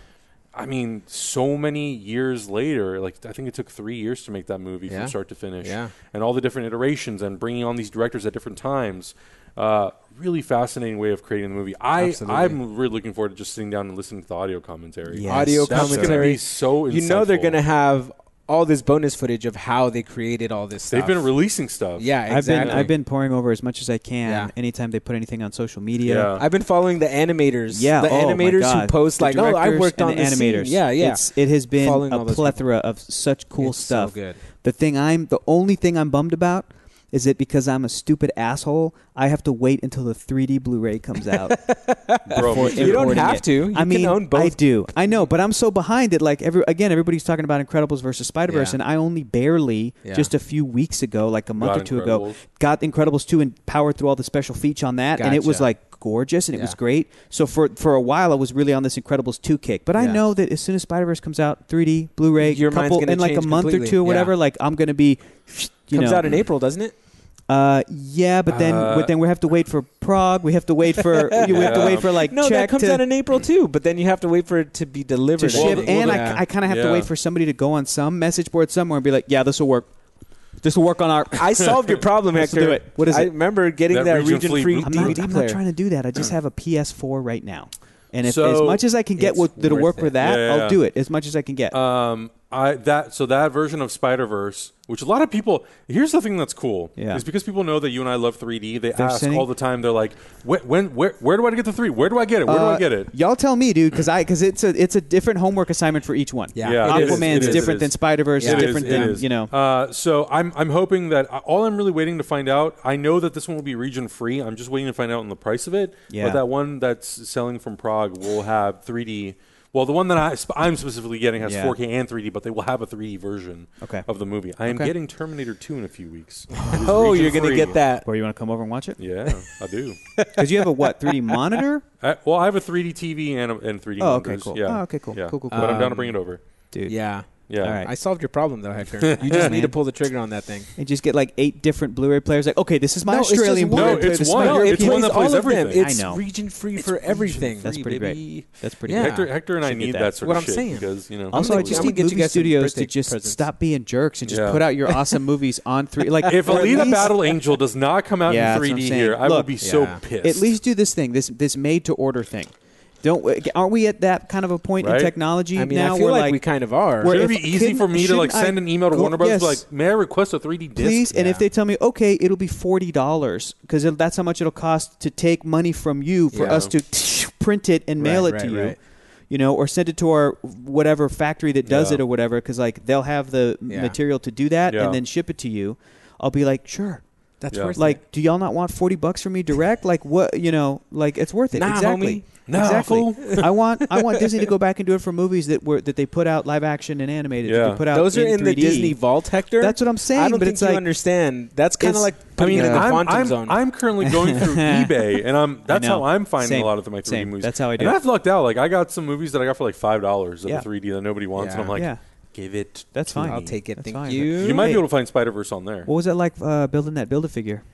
I mean, so many years later, like I think it took three years to make that movie Yeah. from start to finish, Yeah. and all the different iterations and bringing on these directors at different times. Uh, really fascinating way of creating the movie. I Absolutely. I'm really looking forward to just sitting down and listening to the audio commentary. Yes. Audio That's gonna commentary. be so. you know they're going to have all this bonus footage of how they created all this stuff. They've been releasing stuff. Yeah, I've exactly. been I've been pouring over as much as I can Yeah. anytime they put anything on social media. Yeah. I've been following the animators. Yeah, the oh my animators who post The like, "Oh, I worked on the this scene." animators. Yeah, yeah. It's, it has been Following a those plethora of such cool It's so stuff. good. The thing I'm the only thing I'm bummed about is it because I'm a stupid asshole, I have to wait until the 3D Blu-ray comes *laughs* out. Bro, before. You don't have it. to. You I can mean, own both. I do. I know, but I'm so behind it. Like every again, everybody's talking about Incredibles versus Spider Verse, Yeah. and I only barely Yeah. just a few weeks ago, like a month Got or two ago, got Incredibles two and powered through all the special features on that, and it was Gotcha. Like gorgeous and it was great. So for for a while, I was really on this Incredibles two kick. But I Yeah. know that as soon as Spider Verse comes out, 3D Blu-ray, Your couple in like a change month or two or whatever, Yeah. like I'm gonna be. You Comes know, out in April, doesn't it? uh, yeah, but then Uh, but then we have to wait for Prague. We have to wait for *laughs* we have to wait for like No, check that comes to, out in April too. But then you have to wait for it to be delivered. to I ship, think. and Yeah. I, I kind of have to wait for somebody to go on some message board somewhere and be like, "Yeah, this will work. This will work on our." I solved your problem, *laughs* Let's Hector. do it. What is I it? remember getting That that, region region free free boot I'm DVD DVD not, I'm player. not trying to do that. I just have a PS4 right now, and if So- as much as I can get It's with, that'll worth work for it. that, Yeah, yeah, I'll yeah. do it as much as I can get. Um, I that so that version of Spider Verse, which a lot of people. Here's the thing that's cool. Yeah. Is because people know that you and I love 3D. They They're ask sitting- all the time. They're like, when, when where where do I get the three? Where do I get it? Where do Uh, I get it? Y'all tell me, dude, because I because it's a it's a different homework assignment for each one. Yeah. Yeah, it is, Aquaman's it is, different it than is. Spider Verse. Yeah. is different is, it than is. you know. Uh, so I'm I'm hoping that all I'm really waiting to find out. I know that this one will be region free. I'm just waiting to find out on the price of it. Yeah. But that one that's selling from Prague will have 3D. Well, the one that I, sp- I'm specifically getting has Yeah. 4K and 3D, but they will have a 3D version Okay. of the movie. I am Okay. getting Terminator 2 in a few weeks. *laughs* It is Oh, region you're gonna free. get that. Where you want to come over and watch it? Yeah, I do. *laughs* Because you have a what 3D monitor, *laughs* I, well, I have a 3D TV and, a, and 3D Oh, okay, monitors. cool. Yeah. Oh, okay, cool. Yeah. Cool, cool, cool. But I'm down Um, to bring it over. dude. Yeah. Yeah. All right. I solved your problem though, Hector. *laughs* You just need to pull the trigger on that thing. And just get like eight different Blu-ray players. Like, okay, this is my No, Australian one. Blu-ray No, player. it's one. No, it's one that plays all of them. everything. It's I know. region free for everything. That's pretty baby. That's pretty Yeah. great. Hector, Hector and I need that. that, sort What of I'm shit saying. because you know. Also, I just I'm gonna need get you movie guys studios to just presents. stop being jerks and just Yeah. put out your *laughs* awesome movies on three. Like, if or at Alita Battle Angel does not come out in that's what I'm 3D here, I will be so pissed. at least do this thing, this this made to order thing. Don't aren't we at that kind of a point Right? in technology I mean, now I feel where like, we kind of are. Where Should it be easy for me to like shouldn't I send an email to go- Warner Brothers yes. like, may I request a 3D disc? please? And if they tell me, okay, it'll be forty dollars because that's how much it'll cost to take money from you for Yeah. us to print it and mail Right, it to you. right. You know, or send it to our whatever factory that does Yeah. it or whatever, because like they'll have the Yeah. material to do that Yeah. and then ship it to you. I'll be like, sure. That's Yeah. worth it. Like, do y'all not want forty bucks from me direct? Like, what? You know, like it's worth it. Nah, exactly. homie. Nah, exactly. fool. *laughs* I want I want Disney to go back and do it for movies that were that they put out live action and animated. that Yeah. put out Those are in, the 3D. Disney Vault, Hector. That's what I'm saying. I don't but think it's you like understand. That's kind of it's- like I putting mean, it in the I'm, quantum I'm, zone. I'm currently going through *laughs* eBay, and I'm that's how I'm finding Same. a lot of my 3D Same. movies. That's how I do And it. I've lucked out. Like I got some movies that I got for like five dollars of Yeah. the 3D that nobody wants, and I'm like, yeah. Give it. That's fine. I'll take it. That's Thank fine. you. You might be able to find Spider Verse on there. What was it like uh, building that build a figure?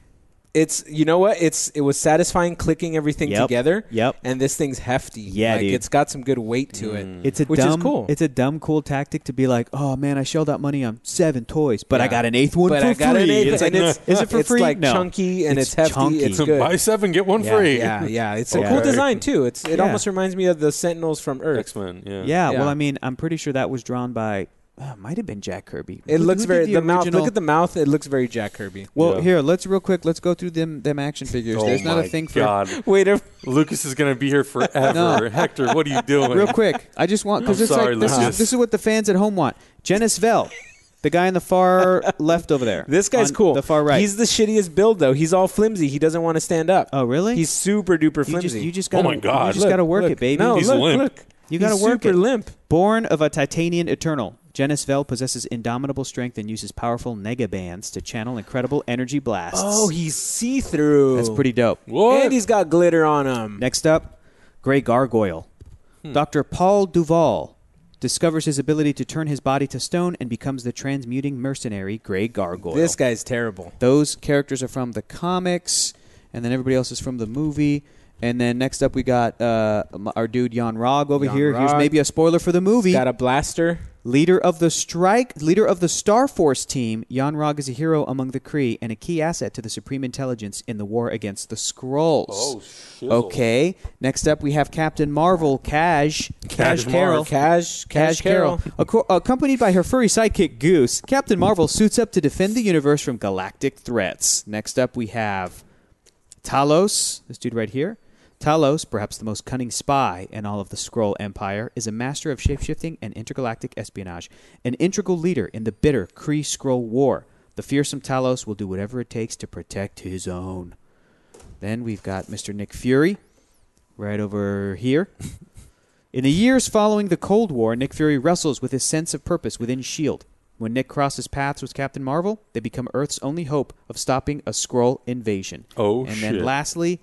It's you know what? It's it was satisfying clicking everything Yep. together. Yep. And this thing's hefty. Yeah, like, dude. It's got some good weight to Mm. it. It's a Which is dumb, cool. It's a dumb, cool tactic to be like, oh man, I shelled out money on seven toys, but I Yeah. got an eighth one but for I got free. an eighth, It's like, and it's, is it for it's free? like no. chunky and It's it's, hefty. chunky. It's good. Buy seven, get one Yeah, free. Yeah, yeah. It's a Yeah. cool design too. It's it Yeah. almost reminds me of the Sentinels from Earth. X Men. Yeah. Yeah, Yeah. well, I mean, I'm pretty sure that was drawn by, uh, might have been Jack Kirby. It Who- looks who very did the, mouth. Look at the mouth. It looks very Jack Kirby. Well, Yeah. here, let's real quick. Let's go through them them action figures. Oh There's not a thing for God. *laughs* Wait, a, Lucas is gonna be here forever. No. Hector, what are you doing? real quick. I just want because I'm it's sorry, like this is, Lucas. this is what the fans at home want. Genis-Vell, the guy in the far *laughs* left over there. this guy's On cool. The far right. He's the shittiest build though. He's all flimsy. He doesn't want to stand up. oh really? He's super duper you flimsy. just you just Oh gotta, my God. You just Look, got to work look. it, baby. No, He's look, limp. look. You gotta He's work super it. limp. Born of a Titanian Eternal, Genis-Vell possesses indomitable strength and uses powerful nega bands to channel incredible energy blasts. Oh, he's see through. that's pretty dope. What? And he's got glitter on him. Next up, Grey Gargoyle. Dr. Paul Duval discovers his ability to turn his body to stone and becomes the transmuting mercenary Grey Gargoyle. This guy's terrible. Those characters are from the comics, and then everybody else is from the movie. And then next up, we got uh, our dude Yon-Rogg over Jan here. Here's Rog. maybe a spoiler for the movie. Got a blaster. Leader of the strike, leader of the Star Force team, Yon-Rogg is a hero among the Kree and a key asset to the Supreme Intelligence in the war against the Skrulls. Oh, shizzle. Okay. Next up, we have Captain Marvel, Cash, Cash Cash Carroll, Cash, Cash Carroll, Acco- accompanied by her furry sidekick Goose. Captain Marvel suits up to defend the universe from galactic threats. Next up, we have Talos, this dude right here. Talos, perhaps the most cunning spy in all of the Skrull Empire, is a master of shapeshifting and intergalactic espionage, an integral leader in the bitter Kree Skrull War. The fearsome Talos will do whatever it takes to protect his own. Then we've got Mr. Nick Fury, right over here. *laughs* In the years following the Cold War, Nick Fury wrestles with his sense of purpose within S.H.I.E.L.D. When Nick crosses paths with Captain Marvel, they become Earth's only hope of stopping a Skrull invasion. Oh, and shit. then lastly,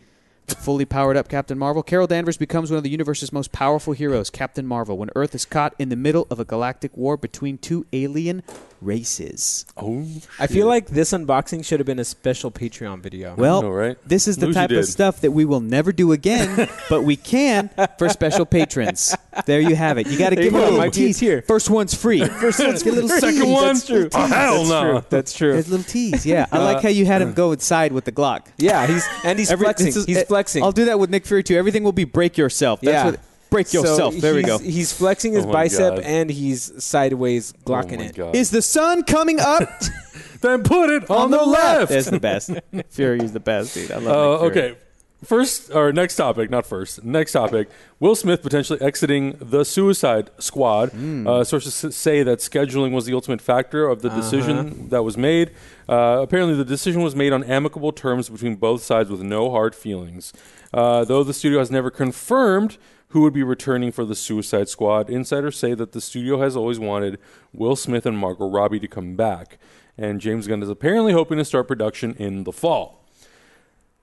fully powered up Captain Marvel, Carol Danvers becomes one of the universe's most powerful heroes, Captain Marvel, when Earth is caught in the middle of a galactic war between two alien races. Oh, I feel like this unboxing should have been a special Patreon video. Well, know, right? this is the Luigi type did. of stuff that we will never do again, *laughs* but we can for special patrons. There you have it. You got to give you it a go. little Might be a tease. tier. First one's free. *laughs* First one's get a little Second tease. one? That's true. Oh, hell That's no. true. That's true. There's a little tease. Yeah, I like uh, how you had him uh. go inside with the Glock. Yeah, he's and he's Every- flexing. is- he's flexing. I'll do that with Nick Fury too. Everything will be break yourself. That's yeah, what break So yourself. there we go. He's flexing his Oh my bicep God. and he's sideways glocking oh my it. God. Is the sun coming up *laughs* then put it on, the, left. That's the best. Fury is the best, dude. I love Uh, Nick Fury. okay. First or next topic, not first. Next topic: Will Smith potentially exiting the Suicide Squad. Hmm. Uh, sources s- say that scheduling was the ultimate factor of the decision Uh-huh. that was made. Uh, apparently, the decision was made on amicable terms between both sides, with no hard feelings. Uh, though the studio has never confirmed who would be returning for the Suicide Squad, insiders say that the studio has always wanted Will Smith and Margot Robbie to come back, and James Gunn is apparently hoping to start production in the fall.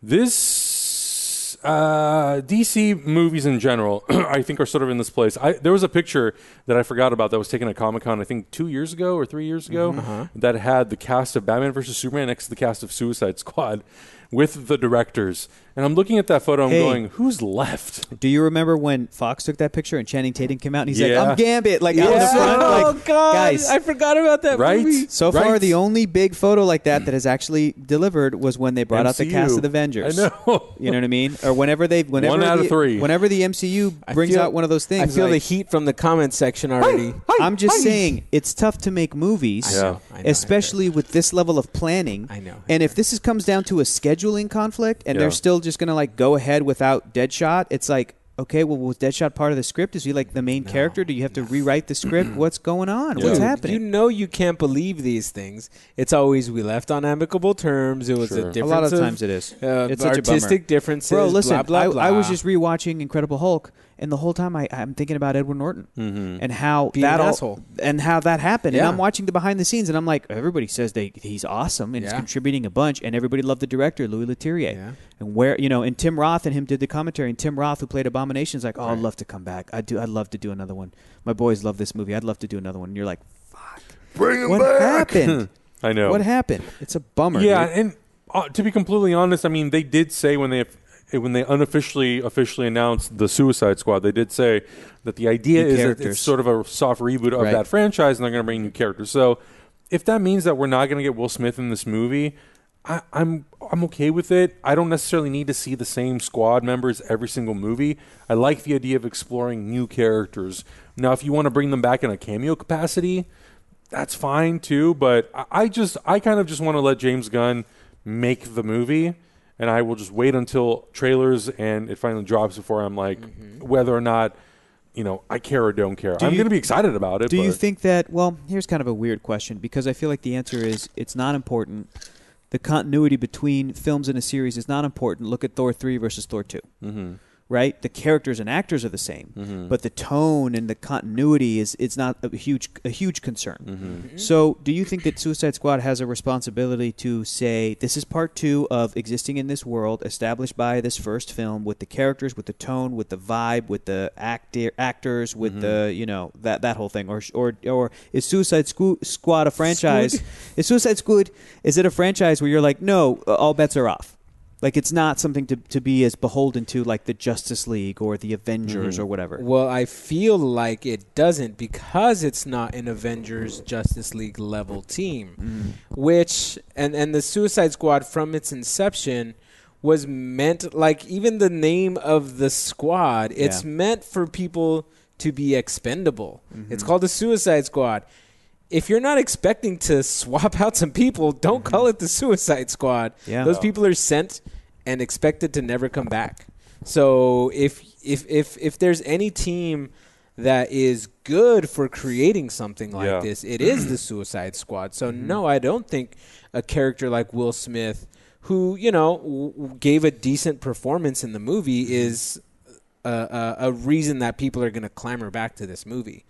This uh, DC movies in general, *clears throat* I think, are sort of in this place. I, there was a picture that I forgot about that was taken at Comic Con, I think, two years ago or three years ago, that had the cast of Batman versus Superman next to the cast of Suicide Squad with the directors. And I'm looking at that photo, I'm Hey. going, who's left? Do you remember when Fox took that picture and Channing Tatum came out and he's Yeah. like, "I'm Gambit," like out in the Yeah. front, oh like, God, guys. I forgot about that Right? movie. So Right? far, the only big photo like that that has actually delivered was when they brought out the cast of the Avengers. I know. *laughs* You know what I mean? Or whenever they, whenever One out the, of three. Whenever the MCU brings feel- out one of those things, I feel like, the heat from the comment section already. I'm just saying it's tough to make movies, I know, I know, especially with this level of planning. I know. And if this is, comes down to a scheduling conflict, and Yeah. they're still just going to like go ahead without Deadshot, it's like. Okay, well, was Deadshot part of the script? Is he like the main character? Do you have to rewrite the script? *clears throat* What's going on? Yeah. What's happening? You know you can't believe these things. It's always we left on amicable terms. It was Sure. a A difference a lot of times it is. uh, it's such a bummer. artistic differences. Bro, listen, blah, blah, I. I was just rewatching Incredible Hulk, and the whole time I, I'm thinking about Edward Norton Mhm. and how Being that an all, asshole. and how that happened. And Yeah. I'm watching the behind the scenes, and I'm like, everybody says they he's awesome and he's contributing a bunch, and everybody loved the director Louis Leterrier. Yeah. And where you know, and Tim Roth and him did the commentary, and Tim Roth who played Abomination is like, oh, I'd love to come back. I do. I'd love to do another one. My boys love this movie. I'd love to do another one. And you're like, fuck, Bring him back. What happened? *laughs* I know. What happened? It's a bummer. Yeah, dude. and uh, to be completely honest, I mean, they did say when they when they unofficially officially announced the Suicide Squad, they did say that the idea New is that it's sort of a soft reboot of Right. that franchise, and they're going to bring new characters. So, if that means that we're not going to get Will Smith in this movie, I, I'm I'm okay with it. I don't necessarily need to see the same squad members every single movie. I like the idea of exploring new characters. Now, if you want to bring them back in a cameo capacity, that's fine too. But I, I just, I kind of just want to let James Gunn make the movie, and I will just wait until trailers and it finally drops before I'm like, whether or not, you know, I care or don't care. Do I'm going to be excited about it. Do you think that? Well, here's kind of a weird question because I feel like the answer is it's not important. The continuity between films in a series is not important. Look at Thor three versus Thor 2 Mm-hmm. Right? The characters and actors are the same, but the tone and the continuity is it's not a huge a huge concern. Mm-hmm. So, do you think that Suicide Squad has a responsibility to say this is part two of existing in this world established by this first film with the characters, with the tone, with the vibe, with the actor actors, with Mm-hmm. the you know that that whole thing, or or or is Suicide Squ- Squad a franchise? Is Suicide Squad is it a franchise where you're like, no, all bets are off? Like it's not something to, to be as beholden to like the Justice League or the Avengers Mm-hmm. or whatever. Well, I feel like it doesn't because it's not an Avengers Justice League level team, which and and the Suicide Squad from its inception was meant like even the name of the squad, it's Yeah. meant for people to be expendable. It's called the Suicide Squad. If you're not expecting to swap *laughs* out some people, don't call mm-hmm. it the Suicide Squad. Yeah. Those people are sent and expected to never come back. So if if if if there's any team that is good for creating something like Yeah. this, it *clears throat* is the Suicide Squad. So mm-hmm. no, I don't think a character like Will Smith, who you know w- gave a decent performance in the movie, mm-hmm. is a, a, a reason that people are going to clamor back to this movie.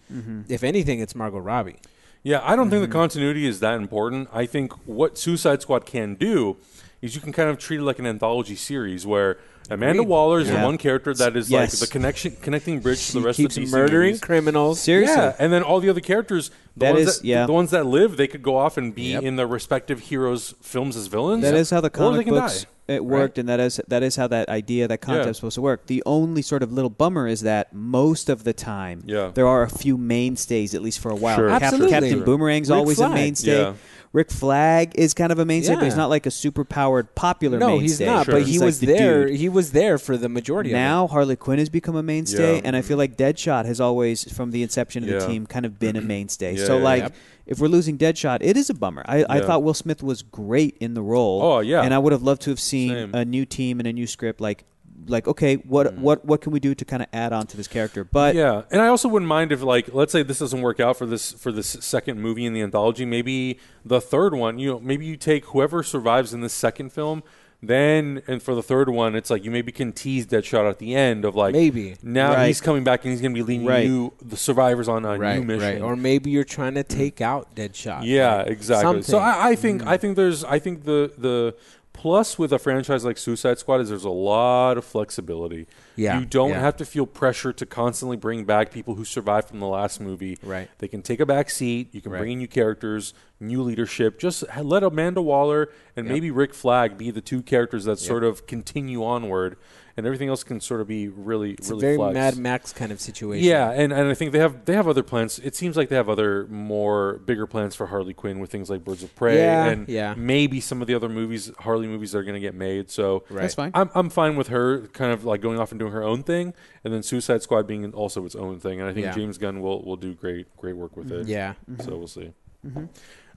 If anything, it's Margot Robbie. Yeah, I don't Mm-hmm. think the continuity is that important. I think what Suicide Squad can do is you can kind of treat it like an anthology series where Amanda Agreed. Waller is Yeah. the one character that is Yes. like the connection connecting bridge to the rest keeps of the DC murdering movies. criminals. Seriously. Yeah, and then all the other characters, the That ones is- that, yeah. the ones that live, they could go off and be Yep. in their respective heroes' films as villains. That is how the or they comic can books die. it worked, and that is that is how that idea, that concept Yeah. is supposed to work. The only sort of little bummer is that most of the time, Yeah. there are a few mainstays, at least for a while. Sure. Captain, Absolutely. Captain Sure. Boomerang's Rick always a Flag. mainstay. Yeah. Rick Flag is kind of a mainstay, but he's not like a super powered popular No, mainstay. he's not. Sure. But He's he like was the there. dude. He was there for the majority Now Harley Quinn has become a mainstay, Yeah. and I feel like Deadshot has always, from the inception of Yeah. the team, kind of been a mainstay. Yeah, so yeah, like, Yep. if we're losing Deadshot, it is a bummer. I, I thought Will Smith was great in the role. Oh, yeah. and I would have loved to have seen Same. a new team and a new script. Like, like okay, what Mm. what what can we do to kind of add on to this character? But yeah, and I also wouldn't mind if, like, let's say this doesn't work out for this for this second movie in the anthology. Maybe the third one, you know, maybe you take whoever survives in this second film. Then, and for the third one, it's like you maybe can tease Deadshot at the end of like Maybe. now Right. he's coming back and he's going to be leading Right. you the survivors on a. Right, new mission. right. Or maybe you're trying to take out Deadshot. Yeah, Like, exactly. So. I, I think I think there's I think the the plus with a franchise like Suicide Squad is there's a lot of flexibility. Yeah, you don't yeah. have to feel pressure to constantly bring back people who survived from the last movie. Right. They can take a back seat. You can Right. bring in new characters, new leadership. Just let Amanda Waller and Yep. maybe Rick Flag be the two characters that sort of continue onward, and everything else can sort of be really it's really a very flexed. Mad Max kind of situation. Yeah, and, and I think they have they have other plans. It seems like they have other more bigger plans for Harley Quinn with things like Birds of Prey Yeah, and yeah. maybe some of the other movies Harley movies that are going to get made. So Right. that's fine. I'm I'm fine with her kind of like going off and doing her own thing, and then Suicide Squad being also its own thing. And I think Yeah. James Gunn will will do great great work with it. Yeah. So we'll see. Mm-hmm.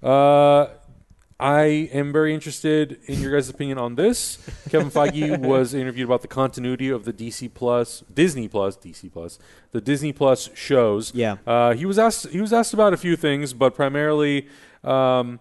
Uh, I am very interested in your guys' opinion on this. Kevin *laughs* Feige was interviewed about the continuity of the DC Plus, Disney Plus, DC Plus, the Disney Plus shows. Yeah. Uh, he was asked. He was asked about a few things, but primarily. Um,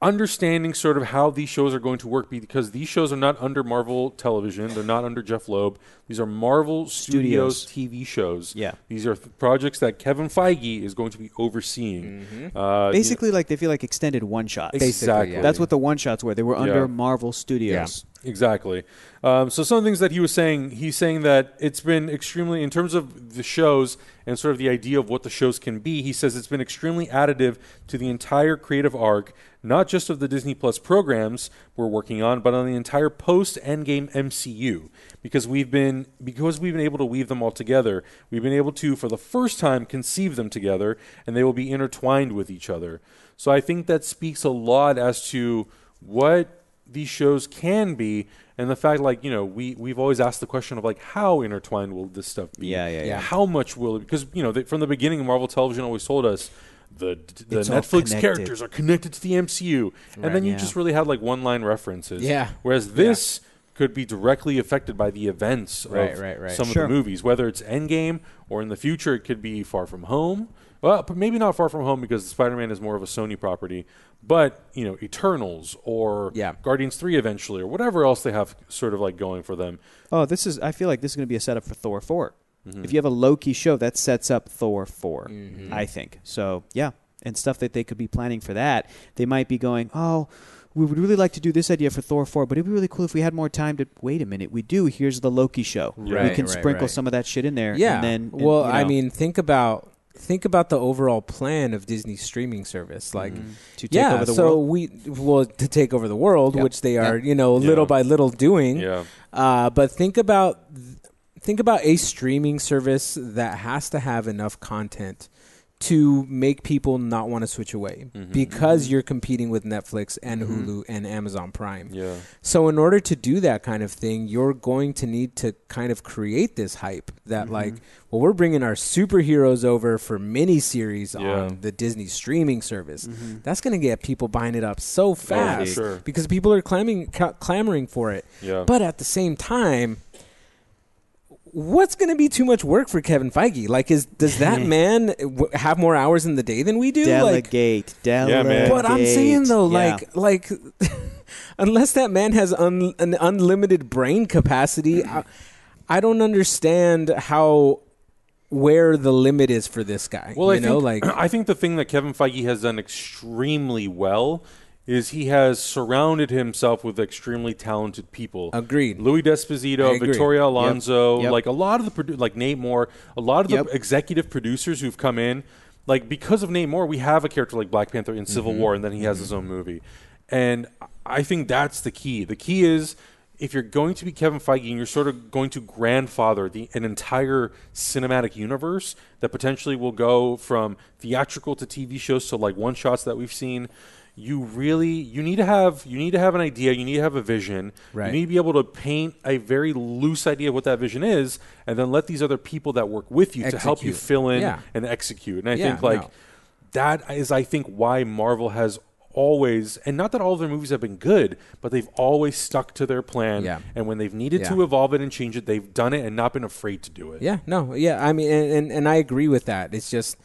understanding sort of how these shows are going to work because these shows are not under Marvel Television. They're not under Jeph Loeb. These are Marvel Studios, TV shows. Yeah. These are th- projects that Kevin Feige is going to be overseeing. Uh, Basically, like they feel like extended one shots. Exactly. yeah. That's what the one shots were. They were under Yeah. Marvel Studios. Exactly. Um, so some things that he was saying, he's saying that it's been extremely, in terms of the shows and sort of the idea of what the shows can be, he says it's been extremely additive to the entire creative arc, not just of the Disney Plus programs we're working on, but on the entire post Endgame MCU. Because we've been because we've been able to weave them all together, we've been able to, for the first time, conceive them together, and they will be intertwined with each other. So I think that speaks a lot as to what these shows can be and the fact like you know we we've always asked the question of like how intertwined will this stuff be Yeah, yeah, yeah. how much will it because you know they, from the beginning marvel television always told us the the It's netflix characters are connected to the mcu and then you yeah. just really had like one line references Yeah. whereas this could be directly affected by the events Right, of right, right. some Sure. of the movies whether it's endgame or in the future it could be far from home well, but maybe not Far From Home because Spider-Man is more of a Sony property. But you know, Eternals or Yeah. Guardians Three eventually, or whatever else they have sort of like going for them. Oh, this is. I feel like this is going to be a setup for Thor 4 Mm-hmm. If you have a Loki show, that sets up Thor 4 Mm-hmm. I think so. Yeah, and stuff that they could be planning for that. They might be going, oh. We would really like to do this idea for Thor 4, but it'd be really cool if we had more time to. Wait a minute, we do. Here's the Loki show. we can right, sprinkle right. some of that shit in there. Yeah. And then, and, well, you I mean, think about think about the overall plan of Disney's streaming service. Like, to take yeah, over the so world. we well to take over the world, Yep. which they are, Yep. you know, Yeah. little by little doing. Yeah, Uh, but think about think about a streaming service that has to have enough content to make people not want to switch away Mm-hmm. because you're competing with Netflix and Hulu and Amazon Prime. yeah, So in order to do that kind of thing, you're going to need to kind of create this hype that Mm-hmm. like, well, we're bringing our superheroes over for miniseries Yeah. on the Disney streaming service. Mm-hmm. That's going to get people buying it up so fast sure. because people are clamoring ca- clamoring for it. yeah. But at the same time, what's going to be too much work for Kevin Feige? Like, is does that *laughs* man w- have more hours in the day than we do? Like, delegate, delegate. man. but I'm saying though, Yeah. like, like, *laughs* unless that man has un, an unlimited brain capacity, I, I don't understand how where the limit is for this guy. Well, you I know, think like, *clears throat* I think the thing that Kevin Feige has done extremely well is he has surrounded himself with extremely talented people. Agreed. Louis D'Esposito. Victoria Alonso, Yep. like a lot of the produ- like Nate Moore, a lot of the Yep. executive producers who've come in. Like because of Nate Moore, we have a character like Black Panther in Civil Mm-hmm. War, and then he has his own movie. And I think that's the key. The key is if you're going to be Kevin Feige and you're sort of going to grandfather the an entire cinematic universe that potentially will go from theatrical to TV shows to like one shots that we've seen, you really you need to have you need to have an idea, you need to have a vision. Right. You need to be able to paint a very loose idea of what that vision is, and then let these other people that work with you to help you fill in Yeah. and execute. And I Yeah, think like no. that is I think why Marvel has always and not that all of their movies have been good, but they've always stuck to their plan. Yeah. And when they've needed to evolve it and change it, they've done it and not been afraid to do it. yeah, no, yeah. I mean, and, and, and I agree with that. It's just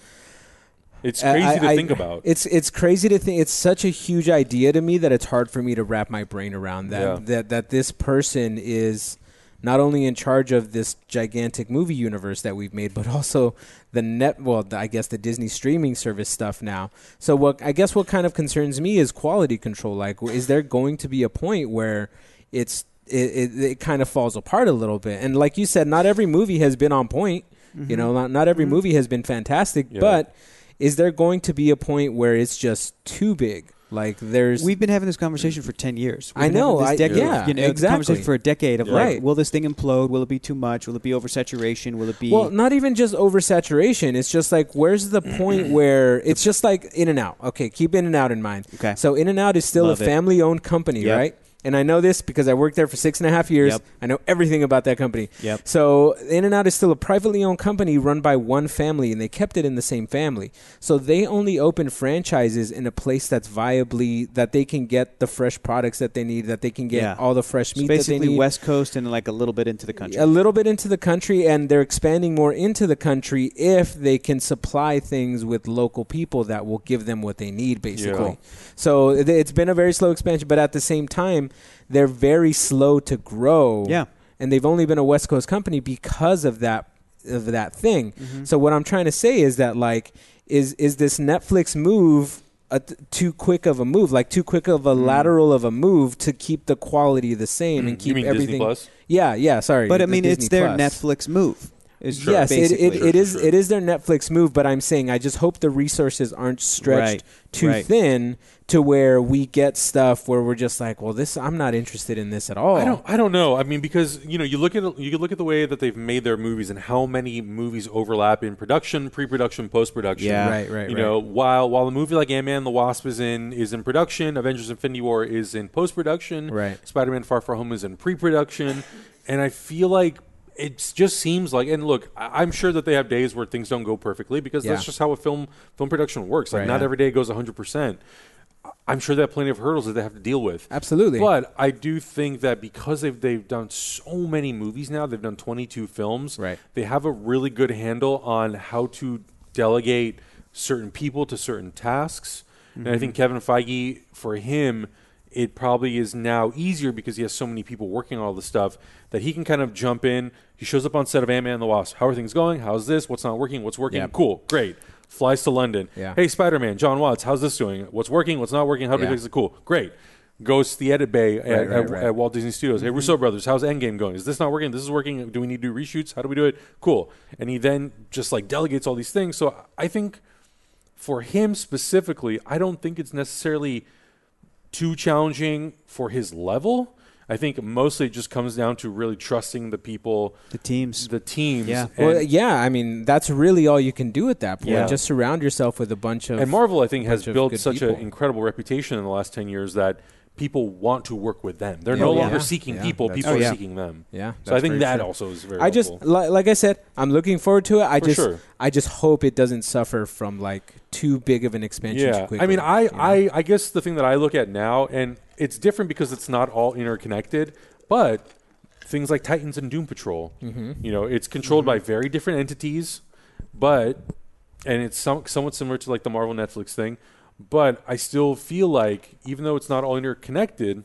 It's crazy I- to I- think about. It's it's crazy to think. It's such a huge idea to me that it's hard for me to wrap my brain around that. Yeah. That that this person is not only in charge of this gigantic movie universe that we've made, but also the net. Well, the- I guess the Disney streaming service stuff now. So what I guess what kind of concerns me is quality control. Like, is there going to be a point where it's it, it, it kind of falls apart a little bit? And like you said, not every movie has been on point. You mm-hmm. know, not, not every mm-hmm. movie has been fantastic, Yeah. but is there going to be a point where it's just too big? Like there's We've been having this conversation for ten years. We've I know, This I- yeah, you know, exactly. For a decade of Yeah. like, Right. will this thing implode? Will it be too much? Will it be oversaturation? Will it be? well, not even just oversaturation. It's just like where's the point *clears throat* where it's just like In and Out. Okay, keep In and Out in mind. Okay. So In and Out is still Love a family-owned company, Yep. right? And I know this because I worked there for six and a half years. Yep. I know everything about that company. Yep. So In and Out is still a privately owned company run by one family, and they kept it in the same family. So they only open franchises in a place that's viably that they can get the fresh products that they need, that they can get Yeah. all the fresh meat that they basically. West Coast and like a little bit into the country. A little bit into the country, and they're expanding more into the country if they can supply things with local people that will give them what they need, basically. Yeah. So it's been a very slow expansion, but at the same time, they're very slow to grow. Yeah. and they've only been a West Coast company because of that of that thing. Mm-hmm. So what I'm trying to say is that like is is this Netflix move a t- too quick of a move, like too quick of a lateral of a move to keep the quality the same and Mm. You keep mean everything. Disney Plus? Yeah, yeah. Sorry, But I the mean, it's Disney their Plus. Netflix move. Yes, it, it, it is sure. it is their Netflix move, but I'm saying I just hope the resources aren't stretched Right, too right. thin to where we get stuff where we're just like, well, this I'm not interested in this at all. I don't. I don't know. I mean, because you know, you look at you look at the way that they've made their movies and how many movies overlap in production, pre-production, post-production. Yeah. Right, right, You right. know, while while a movie like Ant Man and the Wasp is in is in production, Avengers: Infinity War is in post-production. Right. Spider-Man: Far From Home is in pre-production, and I feel like. It just seems like, and look, I'm sure that they have days where things don't go perfectly because that's just how a film film production works. Like, Right. not Yeah. every day goes 100. percent I'm sure they have plenty of hurdles that they have to deal with. Absolutely. But I do think that because they've they've done so many movies now, they've done 22 films. Right. They have a really good handle on how to delegate certain people to certain tasks. And I mm-hmm. think Kevin Feige, for him, it probably is now easier because he has so many people working on all this stuff that he can kind of jump in. He shows up on set of Ant Man and the Wasp. How are things going? How's this? What's not working? What's working? Yeah. Cool, great. Flies to London. Yeah. Hey, Spider Man, Jon Watts, how's this doing? What's working? What's not working? How do we fix it? Cool, great. Goes to the edit bay at, Right, right, at, right. Mm-hmm. at Walt Disney Studios. Hey, Russo brothers, how's Endgame going? Is this not working? This is working. Do we need to do reshoots? How do we do it? Cool. And he then just like delegates all these things. So I think for him specifically, I don't think it's necessarily too challenging for his level. I think mostly it just comes down to really trusting the people, the teams. the teams. Yeah. Well, yeah, I mean that's really all you can do at that point. Yeah. Just surround yourself with a bunch of and Marvel, I think, has built such an incredible reputation in the last 10 years that people want to work with them. They're Yeah. no Oh, yeah. longer seeking Yeah, people, that's people true. are seeking them. Yeah, So I think that true. also is very I just li- like I said, I'm looking forward to it. I For just sure. I just hope it doesn't suffer from like too big of an expansion. too Yeah, quickly, I mean, I, you know? I, I guess the thing that I look at now, and it's different because it's not all interconnected, but things like Titans and Doom Patrol, Mm-hmm. you know, it's controlled by very different entities, but and it's some, somewhat similar to like the Marvel Netflix thing, but I still feel like even though it's not all interconnected,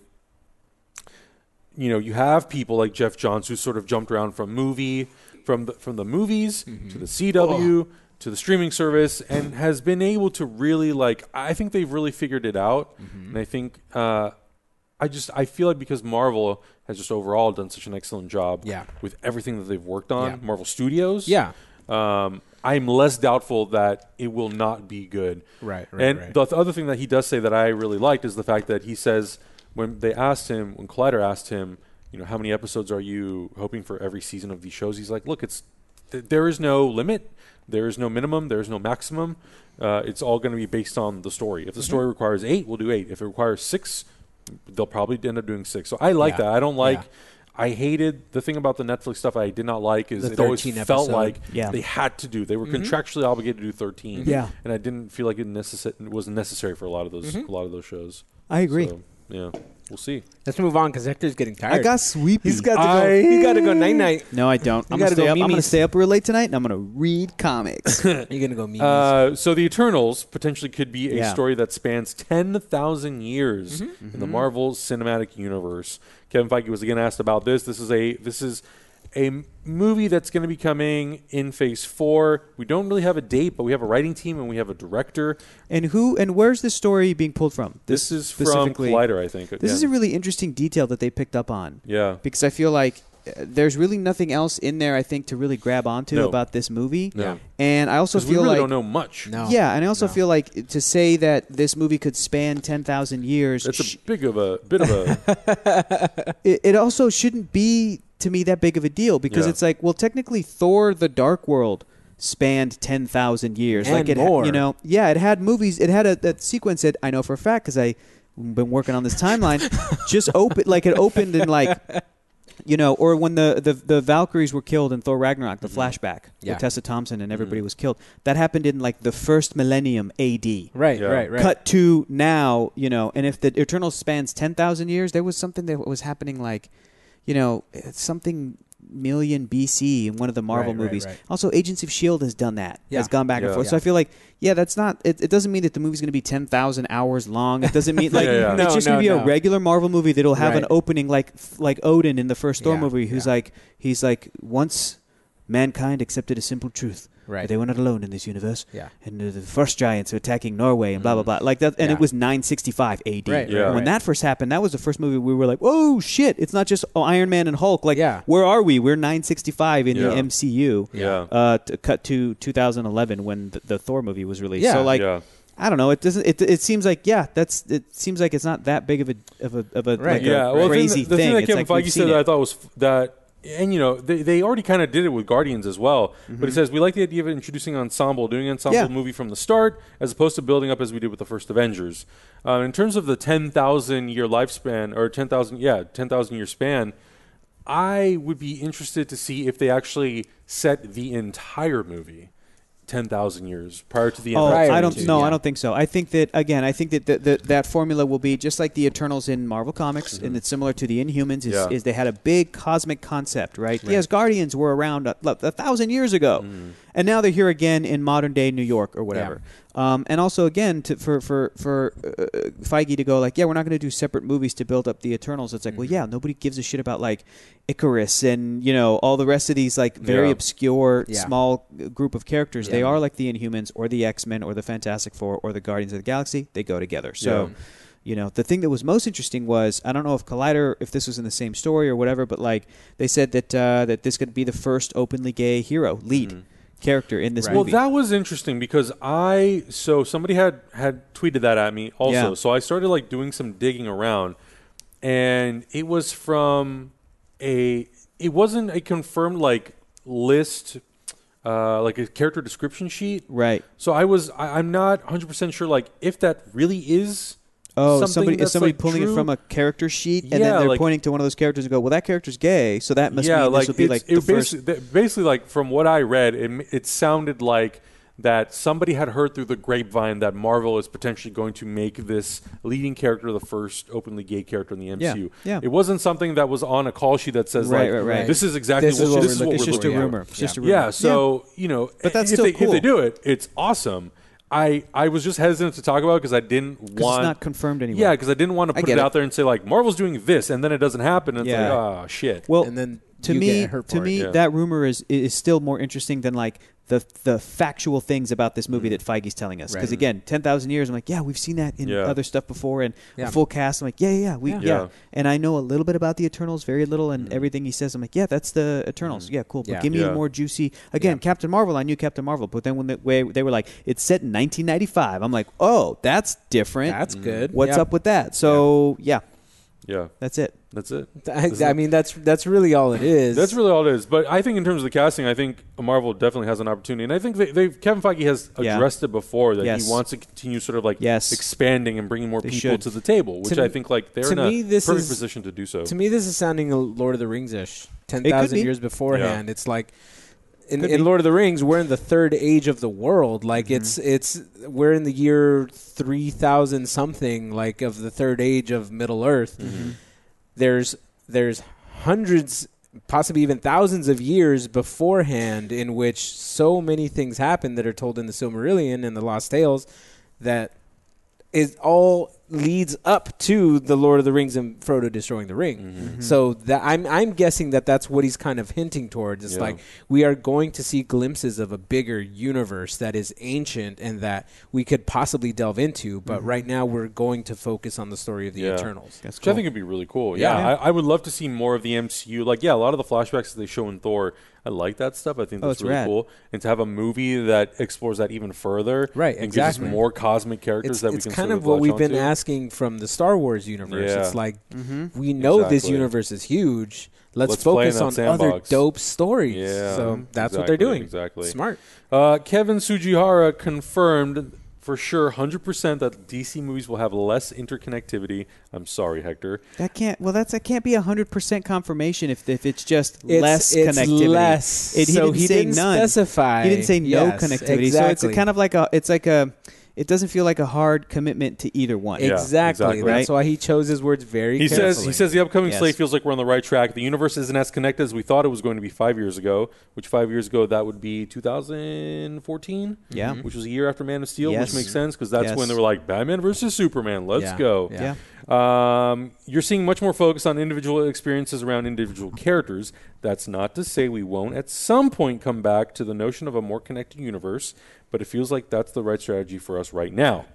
you know, you have people like Geoff Johns who sort of jumped around from movie from the, from the movies Mm-hmm. to the CW to the streaming service and has been able to really like I think they've really figured it out Mm-hmm. and I think uh, I just I feel like because Marvel has just overall done such an excellent job Yeah. with everything that they've worked on Yeah. Marvel Studios yeah, um, I'm less doubtful that it will not be good right, right, and right. the other thing that he does say that I really liked is the fact that he says when they asked him, when Collider asked him, you know, how many episodes are you hoping for every season of these shows? He's like, look, it's th- there is no limit, there is no minimum, there is no maximum. Uh, it's all going to be based on the story. Mm-hmm. If the story requires eight, we'll do eight. If it requires six, they'll probably end up doing six. So I like Yeah. that. I don't like. Yeah. I hated the thing about the Netflix stuff. I did not like is it always 13 felt like Yeah. they had to do. They were contractually obligated to do 13 Yeah. and I didn't feel like it, necess- it was necessary for a lot of those Mm-hmm. a lot of those shows. I agree. So, yeah, we'll see. Let's move on because Hector's getting tired. I got sweepy. He's got to go. I- He got to go night night. no, I don't. I'm gotta gonna, stay go up, I'm gonna Mimi's. stay up real late tonight, and I'm gonna read comics. *laughs* You're gonna go meet. Uh, so the Eternals potentially could be a Yeah. story that spans ten thousand years Mm-hmm. in the Marvel Cinematic Universe. Kevin Feige was again asked about this. This is a this is a m- movie that's going to be coming in Phase Four. We don't really have a date, but we have a writing team and we have a director. and who and where's the story being pulled from? This, is from specifically- Collider, I think. This yeah. is a really interesting detail that they picked up on yeah. because I feel like uh, there's really nothing else in there. I think to really grab onto No. about this movie. No. And I also 'Cause we really like don't know much. No. Yeah, and I also No. feel like to say that this movie could span ten thousand years, That's sh- a big of a bit of a *laughs* it, it also shouldn't be to me that big of a deal because Yeah. it's like, well, technically, Thor: The Dark World spanned ten thousand years, And like it, more. you know, yeah, it had movies, it had a that sequence that I know for a fact because I been working on this timeline, *laughs* just open like it opened in like. You know, or when the, the, the Valkyries were killed in Thor Ragnarok, the mm-hmm. flashback Yeah. with Tessa Thompson and everybody mm-hmm. was killed. That happened in like the first millennium AD right, Yeah. right, right. cut to now, you know, and if the Eternal spans 10,000 years, there was something that was happening like, you know, eh, something million BC in one of the Marvel Right, right, movies. right. Also, Agents of S.H.I.E.L.D. has done that, Yeah. has gone back and Yeah. forth. So I feel like, yeah, that's not, it, it doesn't mean that the movie's going to be 10,000 hours long. It doesn't mean, *laughs* like, Yeah, yeah. it's No, just going to be no. a regular Marvel movie that'll have an opening like like Odin in the first Thor Yeah, movie, who's yeah. like, he's like, once mankind accepted a simple truth. Right. They were not alone in this universe. Yeah. And the first giants are attacking Norway and blah blah blah. Like that, and Yeah. it was 965 AD. Right, Yeah. And When right. that first happened, that was the first movie we were like, "Oh shit! It's not just oh, Iron Man and Hulk. Like, Yeah. where are we? We're 965 in Yeah. the MCU. Yeah. Uh, to cut to 2011 when the, the Thor movie was released. Yeah. So like, yeah. I don't know. It doesn't. It, it seems like yeah. That's. It seems like it's not that big of a of a of a Right. like yeah, a well, crazy the thing, the thing that Kevin like Feige seen said that I it. thought was f- that, and you know, they, they already kind of did it with Guardians as well. Mm-hmm. But it says we like the idea of introducing ensemble, doing an ensemble Yeah. movie from the start, as opposed to building up as we did with the first Avengers. Uh, in terms of the ten thousand year lifespan, or ten thousand, yeah, ten thousand year span, I would be interested to see if they actually set the entire movie ten thousand years prior to the end. Oh, of I don't. to, no, yeah. I don't think so. I think that again. I think that the, the, that formula will be just like the Eternals in Marvel Comics, and mm-hmm. it's similar to the Inhumans. Is, Yeah. is they had a big cosmic concept, right? Yes, Guardians were around a, a thousand years ago, mm-hmm. and now they're here again in modern day New York or whatever. Um, and also again to, for for for uh, Feige to go like, yeah, we're not going to do separate movies to build up the Eternals. It's like, well, yeah, nobody gives a shit about like Icarus and you know all the rest of these like very Yeah. obscure Yeah. small group of characters. They are like the Inhumans or the X Men or the Fantastic Four or the Guardians of the Galaxy. They go together. So. Yeah. You know, the thing that was most interesting was I don't know if Collider, if this was in the same story or whatever, but like they said that uh, that this could be the first openly gay hero lead character in this Right. Well, that was interesting because I so somebody had had tweeted that at me also. Yeah. So I started like doing some digging around, and it was from a. It wasn't a confirmed like list, uh, like a character description sheet. right. So I was I, I'm not 100 percent sure like if that really is. Oh, somebody is somebody like, pulling true. it from a character sheet, and Yeah, then they're like- pointing to one of those characters and go, "Well, that character's gay, so that must yeah, mean like this would be like the first." basically, basically like from what I read, it, it sounded like that somebody had heard through the grapevine that Marvel is potentially going to make this leading character the first openly gay character in the MCU. yeah. yeah. It wasn't something that was on a call sheet that says Right, like, right, right. this is exactly This what, is what this we're is what it's we're just a looking at. rumor. It's just a rumor. Yeah, so you know, But that's if still they, cool. If they do it, it's awesome. I I was just hesitant to talk about it because I didn't want it's not confirmed anywhere. Yeah, because I didn't want to I put it it. out there and say like Marvel's doing this, and then it doesn't happen. And Yeah. it's like, oh shit. well, and then to you me, get hurt to for it. me, Yeah. that rumor is is still more interesting than like the the factual things about this movie mm-hmm. that Feige's telling us. Because Right. again, ten thousand years, I'm like, yeah, we've seen that in Yeah. other stuff before, and Yeah. a full cast. I'm like, yeah, yeah, yeah, we, Yeah. yeah. Yeah. and I know a little bit about the Eternals, very little, and mm-hmm. everything he says, I'm like, yeah, that's the Eternals. Mm-hmm. Yeah, cool. But Yeah. give me Yeah. a more juicy. Again, Captain Marvel, I knew Captain Marvel, but then when they, way- they were like, it's set in 1995, I'm like, oh, that's different. That's good. What's Yeah. up with that? So yeah, yeah, that's it. That's it. I, I mean, that's that's really all it is. That's really all it is. But I think in terms of the casting, I think Marvel definitely has an opportunity, and I think they, they've Kevin Feige has Yeah. addressed it before that Yes. he wants to continue sort of like Yes. expanding and bringing more They people should. to the table, which To I think like they're in a me, this perfect is- position to do so. To me, this is sounding a Lord of the Rings ish. Ten thousand years beforehand. It's like in, in. Lord of the Rings, we're in the third age of the world. Like Mm-hmm. it's it's we're in the year three thousand something, like of the third age of Middle Earth. Mm-hmm. There's there's hundreds, possibly even thousands of years beforehand in which so many things happen that are told in the Silmarillion and the Lost Tales that it all leads up to the Lord of the Rings and Frodo destroying the ring. Mm-hmm. So that I'm I'm guessing that that's what he's kind of hinting towards. It's Yeah. like we are going to see glimpses of a bigger universe that is ancient and that we could possibly delve into. But right now we're going to focus on the story of the Yeah. Eternals. That's Which I think it'd be really cool. Yeah. Yeah, I, I would love to see more of the MCU. Like, yeah, a lot of the flashbacks that they show in Thor, I like that stuff. I think Oh, that's it's really rad. cool. And to have a movie that explores that even further, Right, and gives us exactly. more cosmic characters It's, that we it's can kind sort of what we've been asking from the Star Wars universe. Yeah. It's like Mm-hmm. we know this universe is huge. Let's, Let's focus that on other dope stories. Yeah, so that's what they're doing. exactly. Smart. Uh, Kevin Tsujihara confirmed for sure, hundred percent, that DC movies will have less interconnectivity. I'm sorry, Hector. That can't. Well, that's that can't be hundred percent confirmation if if it's just It's, less it's connectivity. less. It- he so didn't he say didn't none. specify. He didn't say no Yes, connectivity. So it's a kind of like a. It's like a. It doesn't feel like a hard commitment to either one. Yeah, exactly. exactly. That's why he chose his words very He carefully. says he says the upcoming Yes. slate feels like we're on the right track. The universe isn't as connected as we thought it was going to be five years ago. Which five years ago that would be 2014. Yeah. which was a year after Man of Steel, Yes. which makes sense because that's Yes. when they were like Batman versus Superman. Let's Yeah. go. Yeah. Yeah. Um, you're seeing much more focus on individual experiences around individual characters. That's not to say we won't at some point come back to the notion of a more connected universe, but it feels like that's the right strategy for us right now.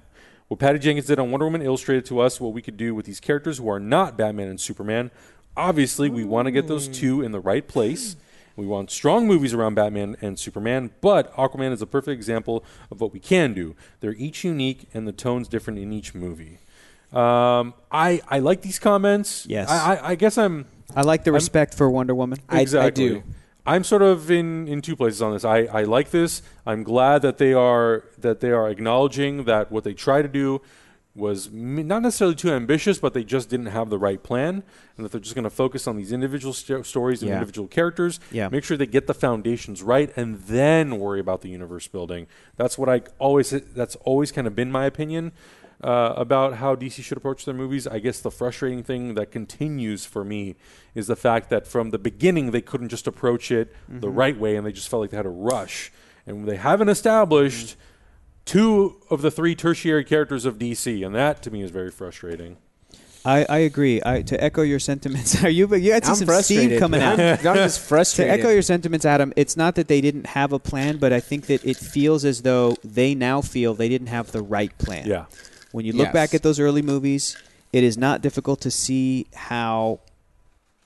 What Patty Jenkins did on Wonder Woman illustrated to us what we could do with these characters who are not Batman and Superman. Obviously, we want to get those two in the right place. We want strong movies around Batman and Superman, but Aquaman is a perfect example of what we can do. They're each unique, and the tone's different in each movie. Um, I I like these comments. Yes. I, I, I guess I'm I like the respect for Wonder Woman. I- I do. I'm sort of in, in two places on this. I, I like this. I'm glad that they are that they are acknowledging that what they try to do was not necessarily too ambitious, but they just didn't have the right plan, and that they're just going to focus on these individual sto- stories and Yeah. individual characters. Yeah. Make sure they get the foundations right, and then worry about the universe building. That's what I always. That's always kind of been my opinion. Uh, about how DC should approach their movies. I guess the frustrating thing that continues for me is the fact that from the beginning they couldn't just approach it the right way and they just felt like they had to rush. And they haven't established two of the three tertiary characters of DC, and that to me is very frustrating. I, I agree. I, to echo your sentiments, *laughs* are you? You had I'm some frustrated. steam coming out. I'm, I'm just *laughs* to echo your sentiments, Adam, it's not that they didn't have a plan, but I think that it feels as though they now feel they didn't have the right plan. Yeah. When you look Yes. back at those early movies, it is not difficult to see how,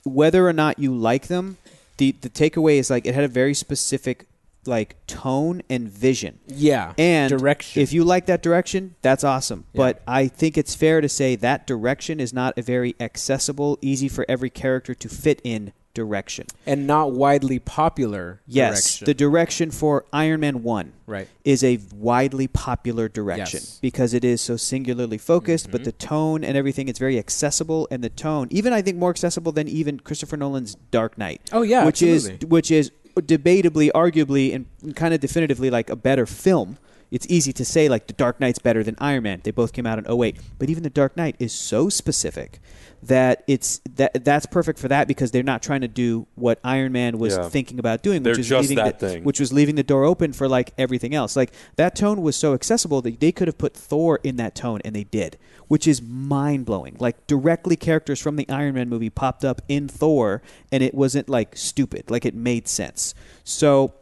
whether or not you like them, the the takeaway is like it had a very specific like tone and vision. yeah, And direction. If you like that direction, that's awesome. Yeah. But I think it's fair to say that direction is not a very accessible, easy for every character to fit in direction. and not widely popular. Yes, direction. the direction for Iron Man 1 right. is a widely popular direction Yes. because it is so singularly focused, but the mm-hmm. tone and everything it's very accessible and the tone even I think more accessible than even Christopher Nolan's Dark Knight. Oh, yeah, which absolutely. is which is debatably arguably and kind of definitively like a better film. It's easy to say like the Dark Knight's better than Iron Man. They both came out in 08, but even the Dark Knight is so specific that it's that that's perfect for that because they're not trying to do what Iron Man was Yeah. thinking about doing, They're which is just leaving that the, thing. which was leaving the door open for like everything else. Like that tone was so accessible that they could have put Thor in that tone, and they did, which is mind blowing. Like directly, characters from the Iron Man movie popped up in Thor, and it wasn't like stupid. Like it made sense. So.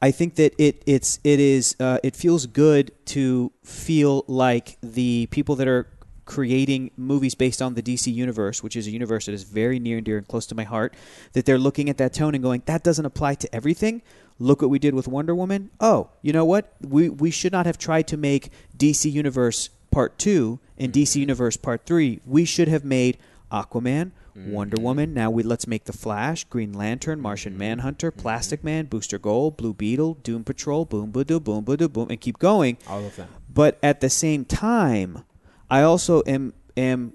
I think that it it's it is uh, it feels good to feel like the people that are creating movies based on the DC universe, which is a universe that is very near and dear and close to my heart, that they're looking at that tone and going, that doesn't apply to everything. Look what we did with Wonder Woman. Oh, you know what? We we should not have tried to make DC Universe Part Two and DC Universe Part Three. We should have made Aquaman, Wonder mm-hmm. Woman. Now we let's make the Flash, Green Lantern, Martian mm-hmm. Manhunter, mm-hmm. Plastic Man, Booster Gold, Blue Beetle, Doom Patrol, Boom Ba Doo, Boom Ba Doo, Boom, and keep going. All of them. But at the same time, I also am am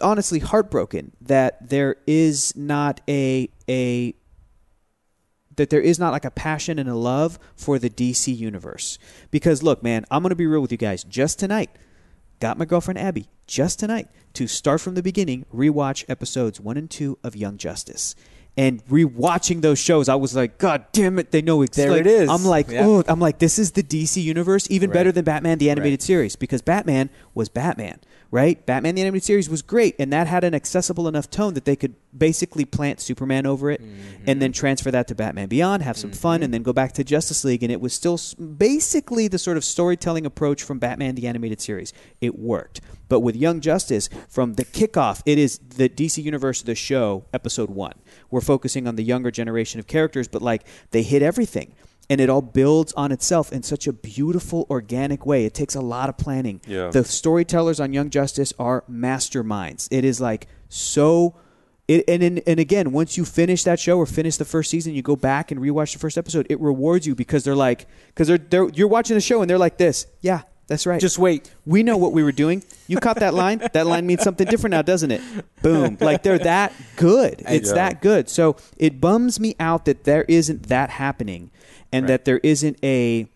honestly heartbroken that there is not a a that there is not like a passion and a love for the DC universe. Because look, man, I'm going to be real with you guys. Just tonight, got my girlfriend Abby just tonight to start from the beginning, rewatch episodes 1 and 2 of Young Justice. And rewatching those shows, I was like, God damn it, they know exactly. There it is. I'm like, Yeah. oh, I'm like, this is the DC universe, even Right. better than Batman the animated Right. series, because Batman was Batman, right? Batman the animated series was great, and that had an accessible enough tone that they could basically plant Superman over it, and then mm-hmm. transfer that to Batman Beyond, have some fun, and mm-hmm. then go back to Justice League, and it was still basically the sort of storytelling approach from Batman the animated series. It worked, but with Young Justice, from the kickoff, it is the DC Universe of the show, episode one. We're focusing on the younger generation of characters, but like they hit everything and it all builds on itself in such a beautiful organic way it takes a lot of planning Yeah. the storytellers on young justice are masterminds it is like so it, and, and and again once you finish that show or finish the first season you go back and rewatch the first episode it rewards you because they're like because they're, they're you're watching the show and they're like this yeah that's right Just wait. we know what we were doing. You caught that line. That line means something different now, doesn't it? Boom. Like they're that good. It's Yeah. that good. So it bums me out that there isn't that happening and that there isn't a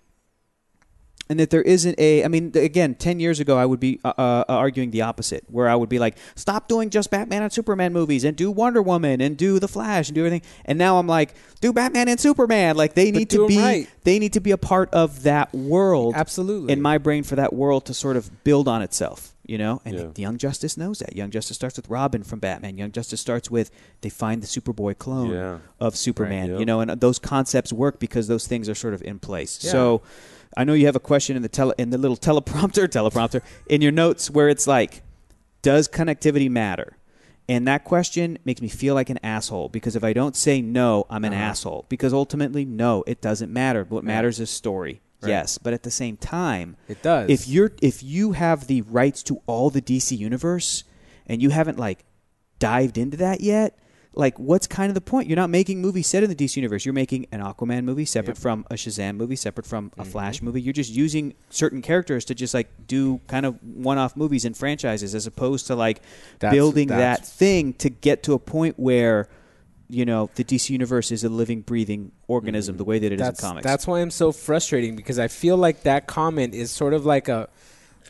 and that there isn't a. I mean, again, ten years ago, I would be uh, uh, arguing the opposite, where I would be like, stop doing just Batman and Superman movies, and do Wonder Woman, and do the Flash, and do everything. And now I'm like, do Batman and Superman. Like they need to be, right. they need to be a part of that world. Absolutely. in my brain for that world to sort of build on itself. You know, and Yeah. Young Justice knows that. Young Justice starts with Robin from Batman. Young Justice starts with they find the Superboy clone Yeah. of Superman. Yep. You know, and those concepts work because those things are sort of in place. Yeah. So, I know you have a question in the tele in the little *laughs* teleprompter, teleprompter in your notes where it's like, does connectivity matter? And that question makes me feel like an asshole because if I don't say no, I'm an Uh-huh. asshole. Because ultimately, no, it doesn't matter. What matters is story. Right. Yes, but at the same time, It does. if you're if you have the rights to all the DC universe and you haven't like dived into that yet, like what's kind of the point? You're not making movies set in the DC universe. You're making an Aquaman movie separate Yep. from a Shazam movie, separate from a Mhm. Flash movie. You're just using certain characters to just like do kind of one-off movies and franchises as opposed to like That's- building that's- that thing to get to a point where you know the DC universe is a living, breathing organism, the way that it is Mm-hmm. that's in comics. that's why I'm so frustrating because I feel like that comment is sort of like a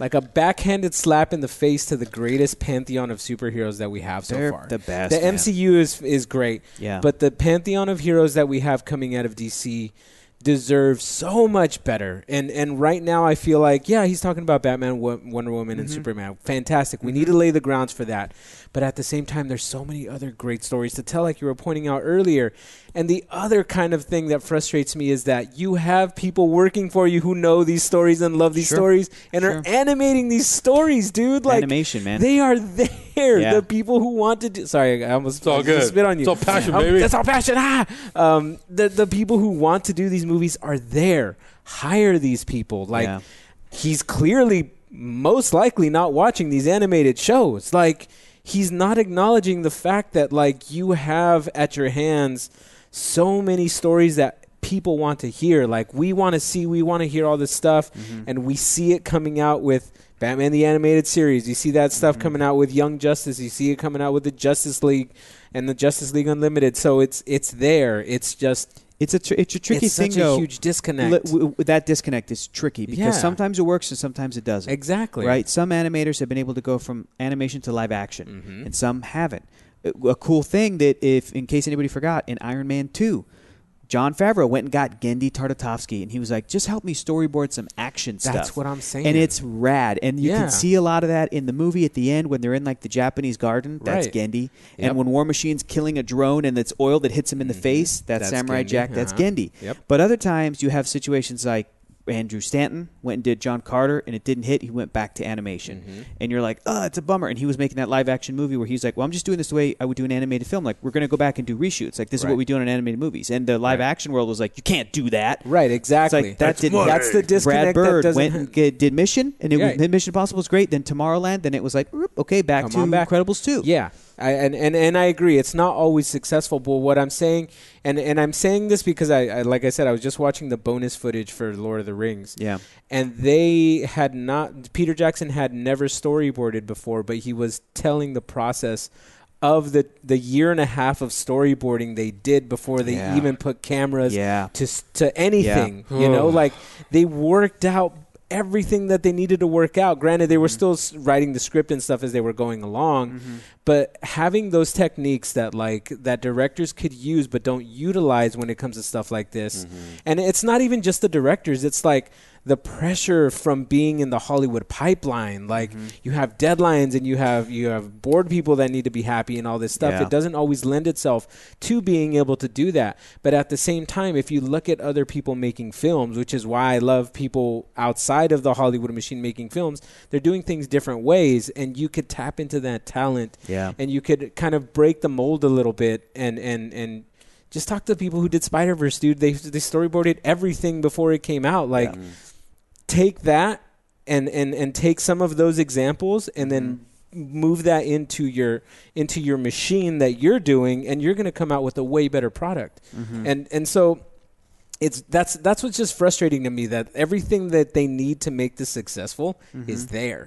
like a backhanded slap in the face to the greatest pantheon of superheroes that we have so They're far. the best, The man. MCU is is great, Yeah. but the pantheon of heroes that we have coming out of DC deserves so much better. And and right now I feel like yeah, he's talking about Batman, Wo- Wonder Woman, and mm-hmm. Superman. Fantastic. We need mm-hmm. to lay the grounds for that. But at the same time, there's so many other great stories to tell, like you were pointing out earlier. And the other kind of thing that frustrates me is that you have people working for you who know these stories and love these Sure. stories and Sure. are animating these stories, dude. Like Animation, man. They are there. Yeah. The people who want to do. Sorry, I almost It's all good. spit on you. It's all passion, Um, baby. That's all passion. Ah! Um, the the people who want to do these movies are there. Hire these people. Like Yeah. he's clearly most likely not watching these animated shows. Like he's not acknowledging the fact that like you have at your hands so many stories that people want to hear. Like we want to see, we want to hear all this stuff, and we see it coming out with Batman the animated series. You see that stuff coming out with Young Justice. You see it coming out with the Justice League and the Justice League Unlimited. So it's it's there. It's just it's a tr- it's a tricky it's thing such a though. huge disconnect. Li- w- w- that disconnect is tricky because Yeah. sometimes it works and sometimes it doesn't. exactly Right? Some animators have been able to go from animation to live action, Mhm. and some haven't. A a cool thing that, if in case anybody forgot, in Iron Man two, Jon Favreau went and got Genndy Tartakovsky, and he was like, "Just help me storyboard some action stuff." That's what I'm saying. and it's rad. And you Yeah. can see a lot of that in the movie at the end when they're in like the Japanese garden. That's Right. Genndy. Yep. And when War Machine's killing a drone and it's oil that hits him in the face, that's, That's Samurai Genndy, Jack. That's uh-huh. Genndy. Yep. But other times you have situations like Andrew Stanton went and did John Carter and it didn't hit. He went back to animation. Mm-hmm. And you're like, oh, it's a bummer. And he was making that live action movie where he's like, well, I'm just doing this the way I would do an animated film. Like, we're going to go back and do reshoots. Like, this is what we do in animated movies. And the live Right. action world was like, you can't do that. Right, exactly. Like, that didn't. That's the disconnect. Brad Bird that went and did Mission, and it Right. was, Mission Impossible was great. Then Tomorrowland, then it was like, okay, back Come to on back. Incredibles 2. Yeah, I, and, and and I agree. It's not always successful, but what I'm saying, and and I'm saying this because I, I like I said, I was just watching the bonus footage for Lord of the Rings. Yeah. and they had not. Peter Jackson had never storyboarded before, but he was telling the process of the the year and a half of storyboarding they did before they Yeah. even put cameras Yeah. to to anything. You know, like they worked out everything that they needed to work out. Granted, they were Mm-hmm. still writing the script and stuff as they were going along, but having those techniques that like that directors could use but don't utilize when it comes to stuff like this. And it's not even just the directors, it's like the pressure from being in the Hollywood pipeline. Like mm-hmm. you have deadlines and you have you have board people that need to be happy and all this stuff. Yeah. It doesn't always lend itself to being able to do that. But at the same time, if you look at other people making films, which is why I love people outside of the Hollywood machine making films, they're doing things different ways and you could tap into that talent Yeah. and you could kind of break the mold a little bit and and and just talk to the people who did Spider Verse, dude. They they storyboarded everything before it came out. Like, take that and and and take some of those examples and then mm-hmm. move that into your into your machine that you're doing, and you're going to come out with a way better product. Mm-hmm. And and so it's that's that's what's just frustrating to me that everything that they need to make this successful mm-hmm. is there.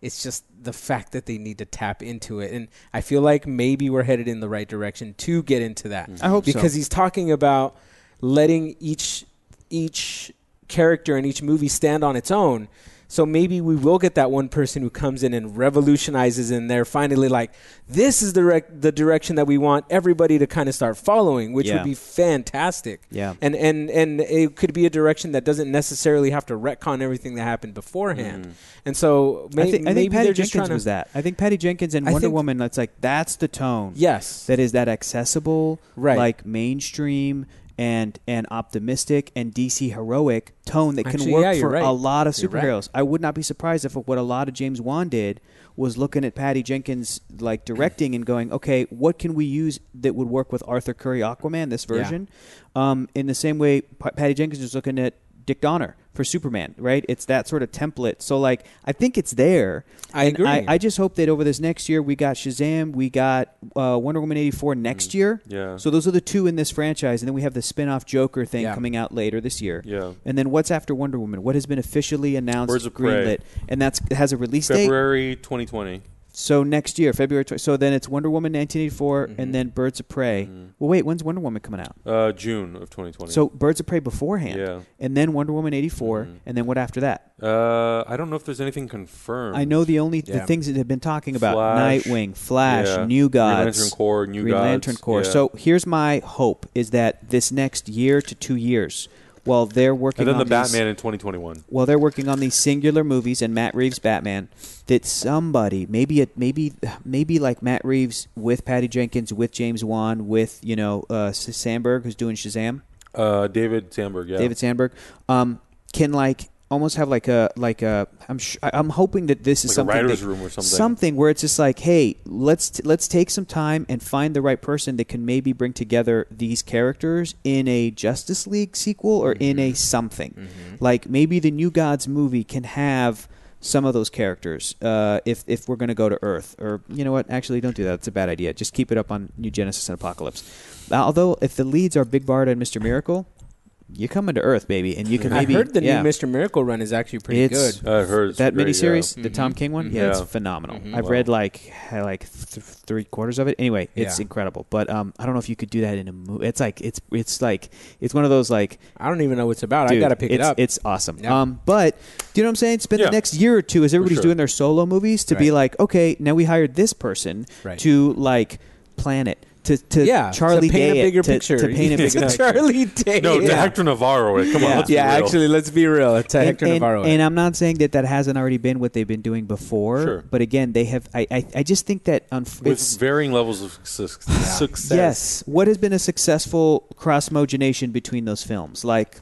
It's just the fact that they need to tap into it, and I feel like maybe we're headed in the right direction to get into that. I hope so. because he's talking about letting each each character in each movie stand on its own. So maybe we will get that one person who comes in and revolutionizes, and they're finally like, "This is the rec- the direction that we want everybody to kind of start following," which Yeah. would be fantastic. Yeah. and and and it could be a direction that doesn't necessarily have to retcon everything that happened beforehand. Mm-hmm. And so may- I think, I maybe think Patty they're just Jenkins trying to was that. I think Patty Jenkins and I Wonder think- Woman. That's like that's the tone. Yes, that is that accessible, Right. like mainstream and and optimistic and DC heroic tone that can Actually, work yeah, for right. a lot of You're right. superheroes. I would not be surprised if what a lot of James Wan did was looking at Patty Jenkins like *clears throat* directing and going, okay, what can we use that would work with Arthur Curry Aquaman this Yeah. version? Um, in the same way, P- Patty Jenkins was looking at Dick Donner for Superman, right? It's that sort of template. So like, I think it's there. I And agree. I, I just hope that over this next year, we got Shazam, we got uh, Wonder Woman eighty four next year. Yeah. So those are the two in this franchise, and then we have the spin off Joker thing Yeah. coming out later this year. Yeah. And then what's after Wonder Woman? What has been officially announced? Birds of Prey. greenlit, and that's has a release date. February 2020. So next year, February. 20, so then it's Wonder Woman 1984, Mm-hmm. and then Birds of Prey. Well, wait, when's Wonder Woman coming out? Uh, June of 2020. So Birds of Prey beforehand, Yeah. and then Wonder Woman eighty Mhm. and then what after that? uh, I don't know if there's anything confirmed. I know the only the things that have been talking about: Flash. Nightwing, Flash, Yeah. New Green Gods, Lantern Corps, New Green Gods. Lantern Corps. yeah. So here's my hope: is that this next year to two years, while they're working and then on the these, Batman in 2021. while they're working on these singular movies and Matt Reeves Batman, that somebody maybe it maybe maybe like Matt Reeves with Patty Jenkins with James Wan with you know uh, Sandberg who's doing Shazam, Uh, David Sandberg. Yeah. David Sandberg, um, can like almost have like a like a I'm sh- I'm hoping that this is like something writer's that- room or something. something where it's just like, hey, let's t- let's take some time and find the right person that can maybe bring together these characters in a Justice League sequel or in Mm-hmm. a something. Like maybe the New Gods movie can have some of those characters uh, if if we're going to go to Earth or you know what actually don't do that it's a bad idea just keep it up on New Genesis and Apokolips although if the leads are Big Barda and Mr Miracle you're coming to Earth baby and you can I maybe heard the yeah. new Mr. Miracle run is actually pretty It's- good. I heard it's that great, miniseries, yeah. the Tom King one, yeah, it's Yeah. phenomenal. Mhm. I've Wow. read like like th- three quarters of it. Anyway, it's Yeah. incredible. But um, I don't know if you could do that in a movie. It's like it's it's like it's one of those like I don't even know what it's about. I got to pick it's, it up. It's awesome. Yeah. Um, but do you know what I'm saying? Spend Yeah. the next year or two as everybody's sure. doing their solo movies to be like, okay, now we hired this person Right. to like plan it. To, to yeah, Charlie to paint Day a bigger to, picture. to paint a *laughs* bigger picture. Charlie Day. No, to yeah. Hector Navarro. Come Yeah. on, let's yeah, be real. actually, let's be real. It's and, Hector and- Navarro. and I'm not saying that that hasn't already been what they've been doing before. Sure. But again, they have. I I, I just think that unf- with varying levels of su- success. Yes. What has been a successful cross mogenation between those films? Like,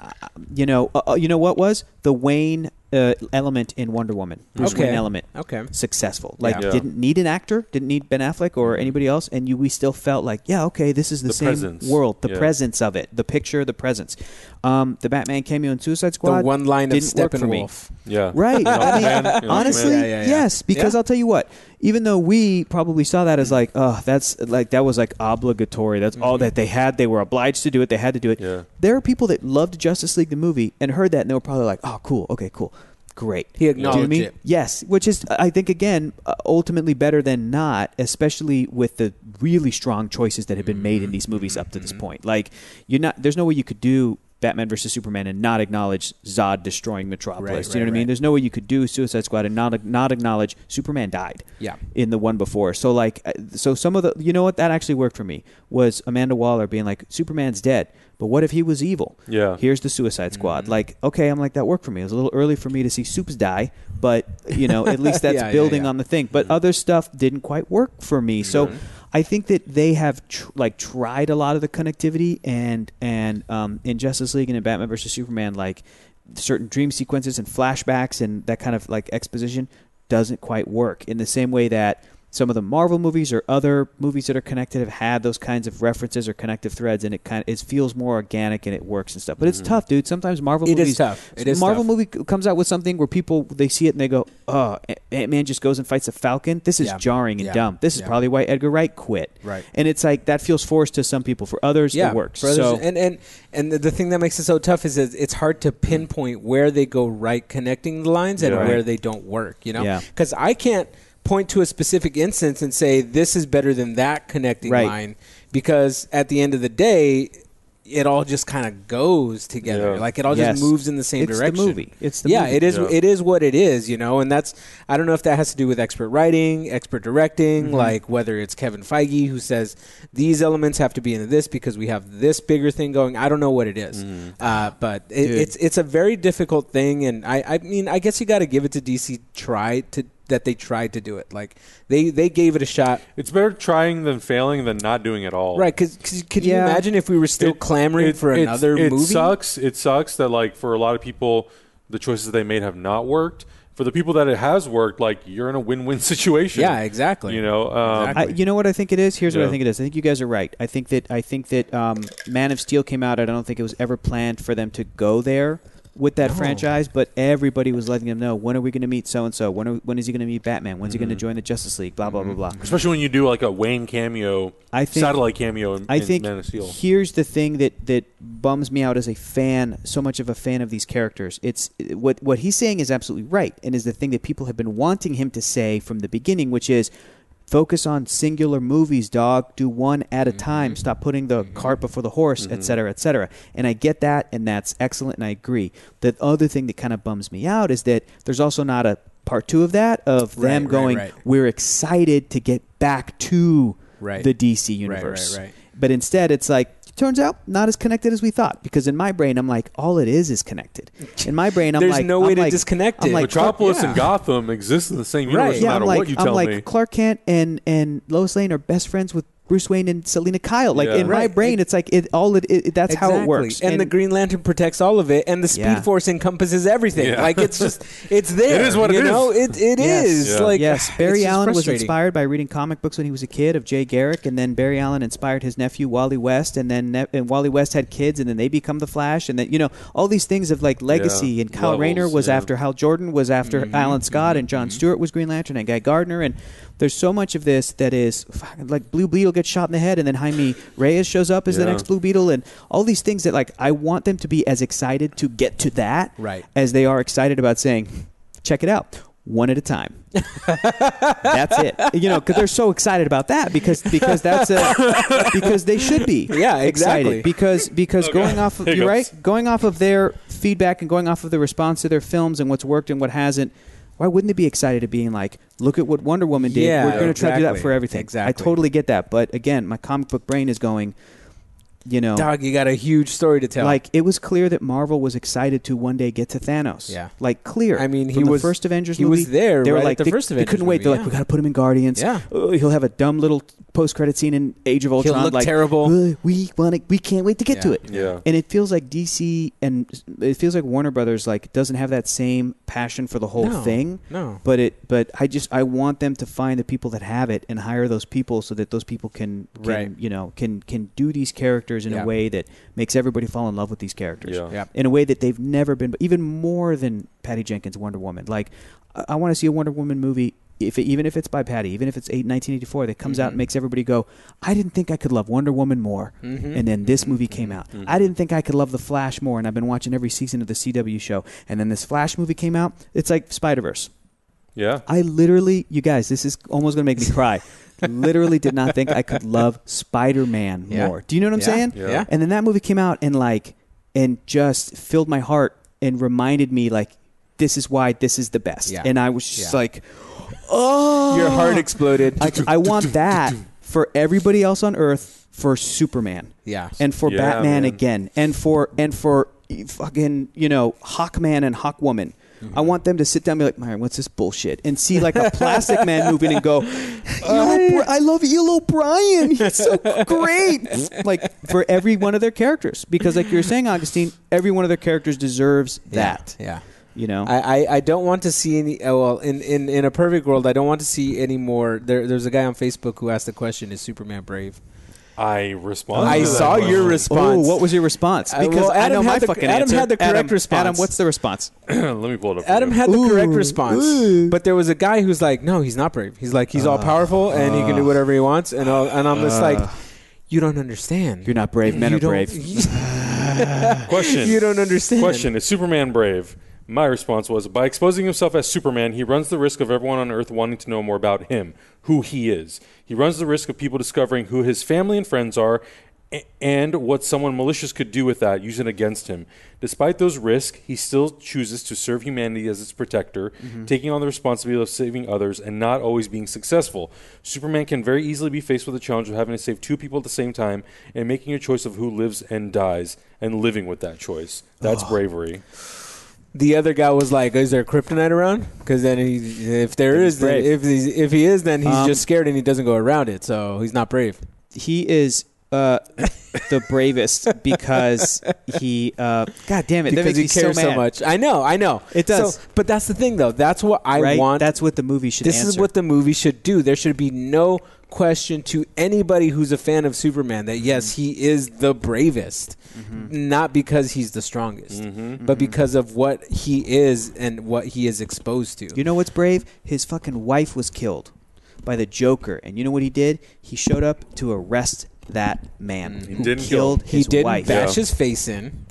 uh, you know, uh, uh, you know what was the Wayne uh, element in Wonder Woman? Bruce Okay. Wayne element. okay. Successful. Like, Yeah. didn't need an actor, didn't need Ben Affleck or anybody else, and you we still felt like, yeah, okay, this is the, The same presence. world, the Yeah. presence of it, the picture, the presence. Um, the Batman cameo in Suicide Squad. The one line of didn't work for me. Steppenwolf. Yeah. Right. I mean, Man, you know, honestly. Yeah, yeah, yeah. yes. Because. I'll tell you what. Even though we probably saw that as like, oh, that's like that was like obligatory. That's all that they had. They were obliged to do it. They had to do it. Yeah. There are people that loved Justice League the movie and heard that and they were probably like, oh, cool. Okay, cool. Great. He Do you know I acknowledged mean? it. Yes, which is I think again uh, ultimately better than not, especially with the really strong choices that have been made in these movies up to this point. Like you're not there's no way you could do Batman versus Superman and not acknowledge Zod destroying Metropolis. Right, Do you know right, what I mean? There's no way you could do Suicide Squad and not not acknowledge Superman died Yeah. in the one before. So like, uh, so some of the, you know what, that actually worked for me was Amanda Waller being like, Superman's dead, but what if he was evil? Yeah. Here's the Suicide Mm-hmm. Squad. Like, okay, I'm like that worked for me. It was a little early for me to see Supes die, but you know, at least *laughs* that's Yeah, yeah, building yeah. on the thing. But other stuff didn't quite work for me. So. I think that they have tr- like tried a lot of the connectivity and and um, in Justice League and in Batman versus Superman, like certain dream sequences and flashbacks and that kind of like exposition doesn't quite work in the same way that some of the Marvel movies or other movies that are connected have had those kinds of references or connective threads, and it kind of it feels more organic and it works and stuff. But it's mm-hmm. tough, dude. Sometimes Marvel movies. It is tough. It is Marvel tough. movie comes out with something where people they see it and they go, "Oh, Ant Man just goes and fights a Falcon. This is Yeah. jarring and Yeah. dumb. This is Yeah. probably why Edgar Wright quit." Right. And it's like that feels forced to some people. For others, it works. others- so and and and the, the thing that makes it so tough is that it's hard to pinpoint where they go right connecting the lines and Yeah. where they don't work. You know, because I can't point to a specific instance and say this is better than that connecting Right. line because at the end of the day. it all just kind of goes together. Yeah. Like it all Yes. just moves in the same direction. It's the movie. It's the yeah, movie. it is. Yeah. It is what it is, you know. And that's I don't know if that has to do with expert writing, expert directing, Mm-hmm. like whether it's Kevin Feige who says these elements have to be in this because we have this bigger thing going. I don't know what it is. Uh, but it. It's it's a very difficult thing, and I I mean I guess you got to give it to DC. Try to that they tried to do it. Like they they gave it a shot. It's better trying than failing than not doing it all. Right, because could you imagine if we were still It- clamoring it- for it's- another it movie? It sucks. It sucks that like for a lot of people, the choices they made have not worked. For the people that it has worked, like you're in a win-win *laughs* situation. Yeah, exactly. You know, um, Exactly. I, you know what I think it is? Here's what I think it is. I think you guys are right. I think that I think that um, Man of Steel came out. I don't think it was ever planned for them to go there with that No. franchise, but everybody was letting them know when are we going to meet so and so? When are, when is he going to meet Batman? When's he Mm-hmm. going to join the Justice League? Blah blah blah blah. especially when you do like a Wayne cameo, I think satellite cameo in, I in think Man of Steel. here's the thing that that bums me out as a fan, so much of a fan of these characters. It's what what he's saying is absolutely right, and is the thing that people have been wanting him to say from the beginning, which is focus on singular movies, dog. Do one at a Mm-hmm. time. Stop putting the cart before the horse, et cetera, et cetera. And I get that, and that's excellent, and I agree. The other thing that kind of bums me out is that there's also not a part two of that of Right, them going, right. we're excited to get back to Right. the DC right, universe. right. But instead, it's like turns out not as connected as we thought. Because in my brain, I'm like, all it is is connected. In my brain, I'm like, There's like, no way I'm to like- disconnect I'm it. like, Metropolis yeah. and Gotham exist in the same universe, Right. universe yeah, no I'm matter like, what you I'm tell like me. Clark Kent and and Lois Lane are best friends with Bruce Wayne and Selina Kyle. Like Yeah. in my Right. brain, it's like it all. It, it that's how it Exactly. works. And, the Green Lantern protects all of it, and the Speed Yeah. Force encompasses everything. Yeah. Like it's just, *laughs* it's there. It is what you it know? is. It it Yes. is. Yeah. Like yes, *laughs* it's Barry just Allen was frustrating. inspired by reading comic books when he was a kid of Jay Garrick, and then Barry Allen inspired his nephew Wally West, and then ne- and Wally West had kids, and then they become the Flash, and then you know all these things of like legacy. Yeah. And Kyle Levels, Rayner was yeah. after Hal Jordan was after Mm-hmm. Alan Scott, and John Stewart was Green Lantern, and Guy Gardner, and there's so much of this that is fucking, like Blue Beetle gets shot in the head, and then Jaime Reyes shows up as the Yeah. next Blue Beetle, and all these things that like I want them to be as excited to get to that Right. as they are excited about saying, check it out. One at a time. that's it. *laughs* You know, because they're so excited about that because because that's a because they should be. *laughs* Yeah, exactly. Excited because because going off of you're goes. right going off of their feedback and going off of the response to their films and what's worked and what hasn't. Why wouldn't they be excited at being like, look at what Wonder Woman did? Yeah, We're going to try to do that for everything. Exactly. I totally get that, but again, my comic book brain is going. You know, Dog, you got a huge story to tell. like it was clear that Marvel was excited to one day get to Thanos. Yeah. like clear. I mean, he From the was- first Avengers. he movie, was there They were right like the they, first they Avengers couldn't wait. movie, They're yeah. like, we got to put him in Guardians. Yeah. Oh, he'll have a dumb little post credit scene in Age of Ultron. look like, terrible. "Uh, we want to. We can't wait to get to it. Yeah. And it feels like DC and it feels like Warner Brothers like doesn't have that same passion for the whole No. thing. no. But it, but I just I want them to find the people that have it and hire those people so that those people can, can Right. you know, can can do these characters in Yeah. a way that makes everybody fall in love with these characters. Yeah. Yeah. In a way that they've never been, even more than Patty Jenkins' Wonder Woman. Like, I, I want to see a Wonder Woman movie. If it, even if it's by Patty, even if it's eight, 1984, that comes out Mhm. and makes everybody go, I didn't think I could love Wonder Woman more. Mhm. And then this movie came out. Mhm. I didn't think I could love The Flash more, and I've been watching every season of the CW show. And then this Flash movie came out. It's like Spider Verse. Yeah. I literally, you guys, this is almost going to make me cry. *laughs* literally did not think I could love Spider Man Yeah. more. Do you know what I'm Yeah. saying? Yeah. And then that movie came out and like, and just filled my heart and reminded me like, this is why this is the best. Yeah. And I was just Yeah. like, oh, Your heart exploded. I, I want that for everybody else on Earth for Superman yeah. and for Yeah, Batman man. again, and for and for fucking you know Hawkman and Hawkwoman. Mm-hmm. I want them to sit down and be like, Myron, what's this bullshit? And see like a plastic man *laughs* moving and go, "Eel I love Eel O'Brien. He's so great. *laughs* like for every one of their characters. Because like you were saying, Augustine, every one of their characters deserves that. Yeah. You know? I, I, I don't want to see any. Oh, well, in, in, in a perfect world, I don't want to see any more. There, there's a guy on Facebook who asked the question: Is Superman brave? I responded. I to that saw your response. Oh, what was your response? Uh, Because well, I know Adam my had the- fucking Adam answer. had the correct Adam, response. Adam, what's the response? *clears throat* Let me pull it up. Adam you. had the correct response, Ooh. but there was a guy who's like, "No, he's not brave. He's like, he's all uh, powerful and he can do uh. whatever he wants." And I'll, and I'm just like, uh. "You don't understand. You're not brave. Men You are brave. *laughs* question. you don't understand." Question: Is Superman brave? My response was: By exposing himself as Superman, he runs the risk of everyone on Earth wanting to know more about him, who he is. He runs the risk of people discovering who his family and friends are, and what someone malicious could do with that, use it against him. Despite those risks, he still chooses to serve humanity as its protector, mm-hmm. taking on the responsibility of saving others and not always being successful. Superman can very easily be faced with the challenge of having to save two people at the same time and making a choice of who lives and dies and living with that choice. That's bravery. The other guy was like, "Is there kryptonite around?" Because then he, if there is, then if he's, if he is, then he's Um, just scared and he doesn't go around it. So he's not brave. he is uh, *laughs* the bravest because he. Uh, God damn it! that because makes he me cares so, so, mad. much. I know, I know. It does. So, but that's the thing, though. That's what I right? want. That's what the movie should. Do. This is answer. what the movie should do. There should be no question to anybody who's a fan of Superman that yes, he is the bravest, Mm-hmm. not because he's the strongest, mm-hmm. but mm-hmm. because of what he is and what he is exposed to. You know what's brave? His fucking wife was killed by the Joker, and you know what he did? He showed up to arrest that man He who didn't kill killed he his didn't wife bash Yeah. his face in.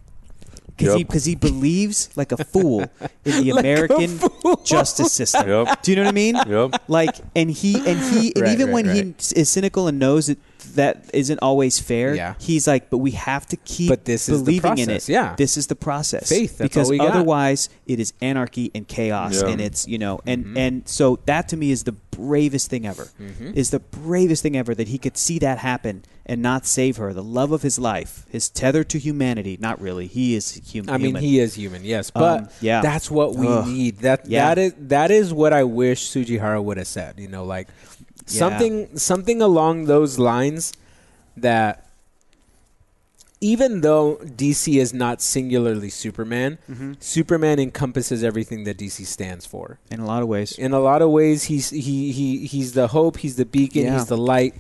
because he Yep. because he believes like a fool *laughs* in the Like American justice system. Yep. Do you know what I mean? Yep. Like, and he and he and Right, even right, when right. he is cynical and knows that that isn't always fair. Yeah. he's like, but we have to keep But this is the believing in it. yeah. this is the process. Faith, that's because all we got. otherwise it is anarchy and chaos, Yeah. and it's you know, and Mm-hmm. and so that to me is the bravest thing ever. Is the bravest thing ever that he could see that happen and not save her. The love of his life, his tether to humanity. Not really. He is hum- I mean, human. he is human, yes, but Um, yeah. that's what we Ugh. need. That Yeah. that is that is what I wish Tsujihara would have said. You know, like Yeah. something something along those lines that even though DC is not singularly Superman, Mm-hmm. Superman encompasses everything that DC stands for. in a lot of ways. In a lot of ways, he's he he he's the hope, he's the beacon, Yeah. he's the light,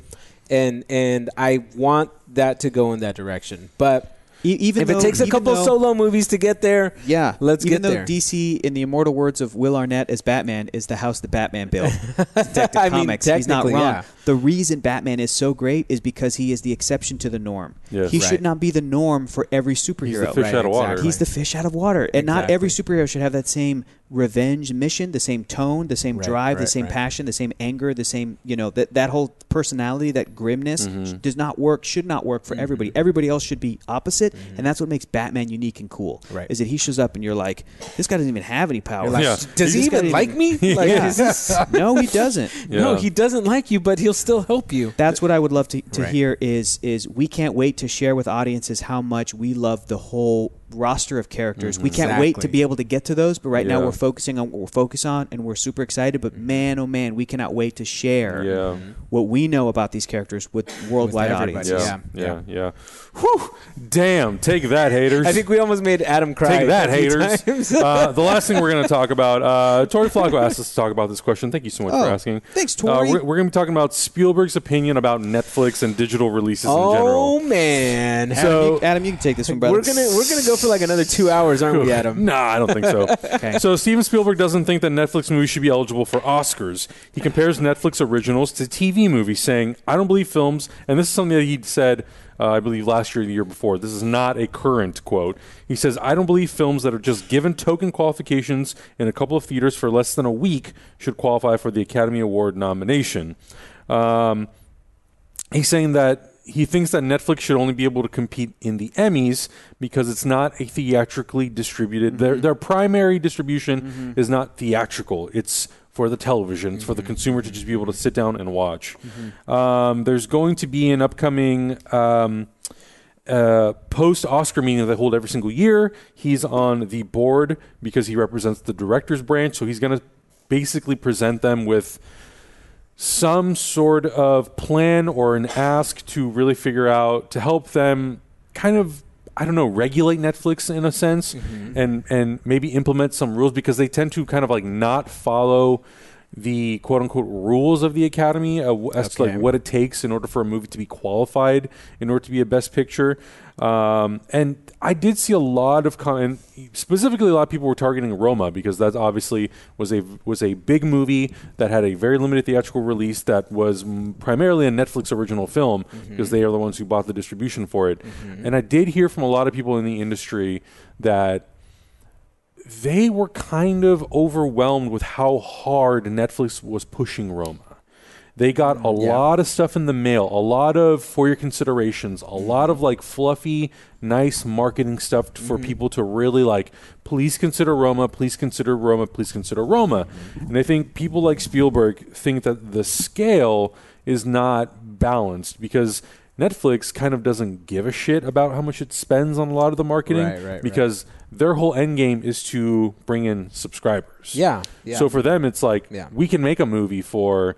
and and I want that to go in that direction. But E- even if though, it takes a couple though- solo movies to get there, Yeah, Let's Even get though there. DC, in the immortal words of Will Arnett as Batman, is the house that Batman built. *laughs* Detective I mean, He's not technically, wrong. yeah. The reason Batman is so great is because he is the exception to the norm. Yes. he Right. should not be the norm for every superhero. He's the fish Right, out of water. exactly. He's the fish out of water, and not every superhero should have that same revenge mission, the same tone, the same Right, drive, the same right. passion, the same anger, the same you know that that whole personality, that grimness Mm-hmm. does not work. Should not work for everybody. Everybody else should be opposite, and that's what makes Batman unique and cool. Mm-hmm. Right. Is that he shows up and you're like, this guy doesn't even have any power. Like, Yeah. does he This guy even didn't like me? *laughs* Like, Yeah. is this- no, he doesn't. *laughs* No, he doesn't like you, but he'll still help you. That's what I would love to, to Right. hear is is we can't wait to share with audiences how much we love the whole roster of characters. We can't wait to be able to get to those, but right now we're focusing on what we're focused on and we're super excited, but man oh man, we cannot wait to share Yeah. what we know about these characters with worldwide everybody. audiences. Yeah, Yeah. yeah, yeah. Whew. Damn, take that, haters. I think we almost made Adam cry. Take that, haters. *laughs* uh, the last thing we're going to talk about, uh, Tori Flacco asked us to talk about this question. Thank you so much Oh, for asking. thanks, Uh, Tori. we're we're going to be talking about Spielberg's opinion about Netflix and digital releases in general. oh general. man, Adam, So- you, Adam, you can take this one, brother. we're gonna we're gonna go for like another two hours, aren't we, Adam? *laughs* Nah, I don't think so. *laughs* Okay. So Steven Spielberg doesn't think that Netflix movies should be eligible for Oscars. He compares Netflix originals to TV movies, saying, "I don't believe films." And this is something that he said, uh, I believe, last year, or the year before. This is not a current quote. He says, "I don't believe films that are just given token qualifications in a couple of theaters for less than a week should qualify for the Academy Award nomination." Um, he's saying that he thinks that Netflix should only be able to compete in the Emmys because it's not a theatrically distributed. Their their primary distribution is not theatrical. It's for the television. It's for the consumer to just be able to sit down and watch. Um, there's going to be an upcoming. Um, uh, post Oscar meeting that they hold every single year. He's on the board because he represents the director's branch, so he's going to basically present them with some sort of plan or an ask to really figure out to help them kind of I don't know regulate Netflix in a sense mm-hmm. and and maybe implement some rules because they tend to kind of like not follow the quote unquote rules of the academy uh, as to like what it takes in order for a movie to be qualified in order to be a best picture. Um, and I did see a lot of comment specifically a lot of people were targeting Roma because that obviously was a was a big movie that had a very limited theatrical release that was primarily a Netflix original film because they are the ones who bought the distribution for it. And I did hear from a lot of people in the industry that they were kind of overwhelmed with how hard Netflix was pushing Roma. They got a Yeah. lot of stuff in the mail, a lot of for your considerations, a lot of like fluffy, nice marketing stuff for mm-hmm. people to really like. Please consider Roma. Please consider Roma. Please consider Roma. Mm-hmm. And I think people like Spielberg think that the scale is not balanced because Netflix kind of doesn't give a shit about how much it spends on a lot of the marketing Right, right, right. because their whole end game is to bring in subscribers. Yeah, yeah. So for them, it's like Yeah. we can make a movie for,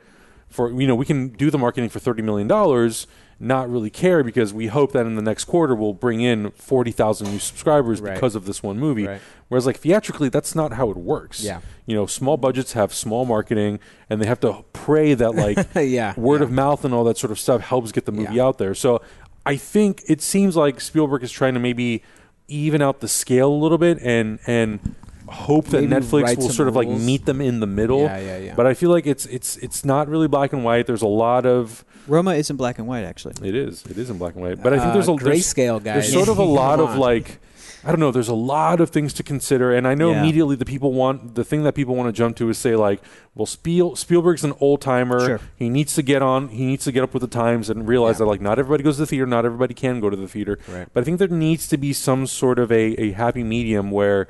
for you know, we can do the marketing for thirty million dollars, not really care because we hope that in the next quarter we'll bring in forty thousand new subscribers Right. because of this one movie. Right. Whereas like theatrically, that's not how it works. Yeah. You know, small budgets have small marketing, and they have to pray that like *laughs* Yeah, word yeah. of mouth and all that sort of stuff helps get the movie Yeah. out there. So I think it seems like Spielberg is trying to maybe even out the scale a little bit and and hope that Maybe Netflix will sort of like meet them in the middle. Yeah, yeah, yeah. But I feel like it's it's it's not really black and white. There's a lot of Roma is in black and white, actually. it is it is in black and white. But I think Uh, there's a there's, grayscale, guys. there's sort of a *laughs* Come lot of on. like I don't know. There's a lot of things to consider, and I know Yeah. immediately the people want the thing that people want to jump to is say like, well, Spiel, Spielberg's an old timer. Sure. He needs to get on. He needs to get up with the times and realize that like not everybody goes to the theater, not everybody can go to the theater. Right. But I think there needs to be some sort of a, a happy medium where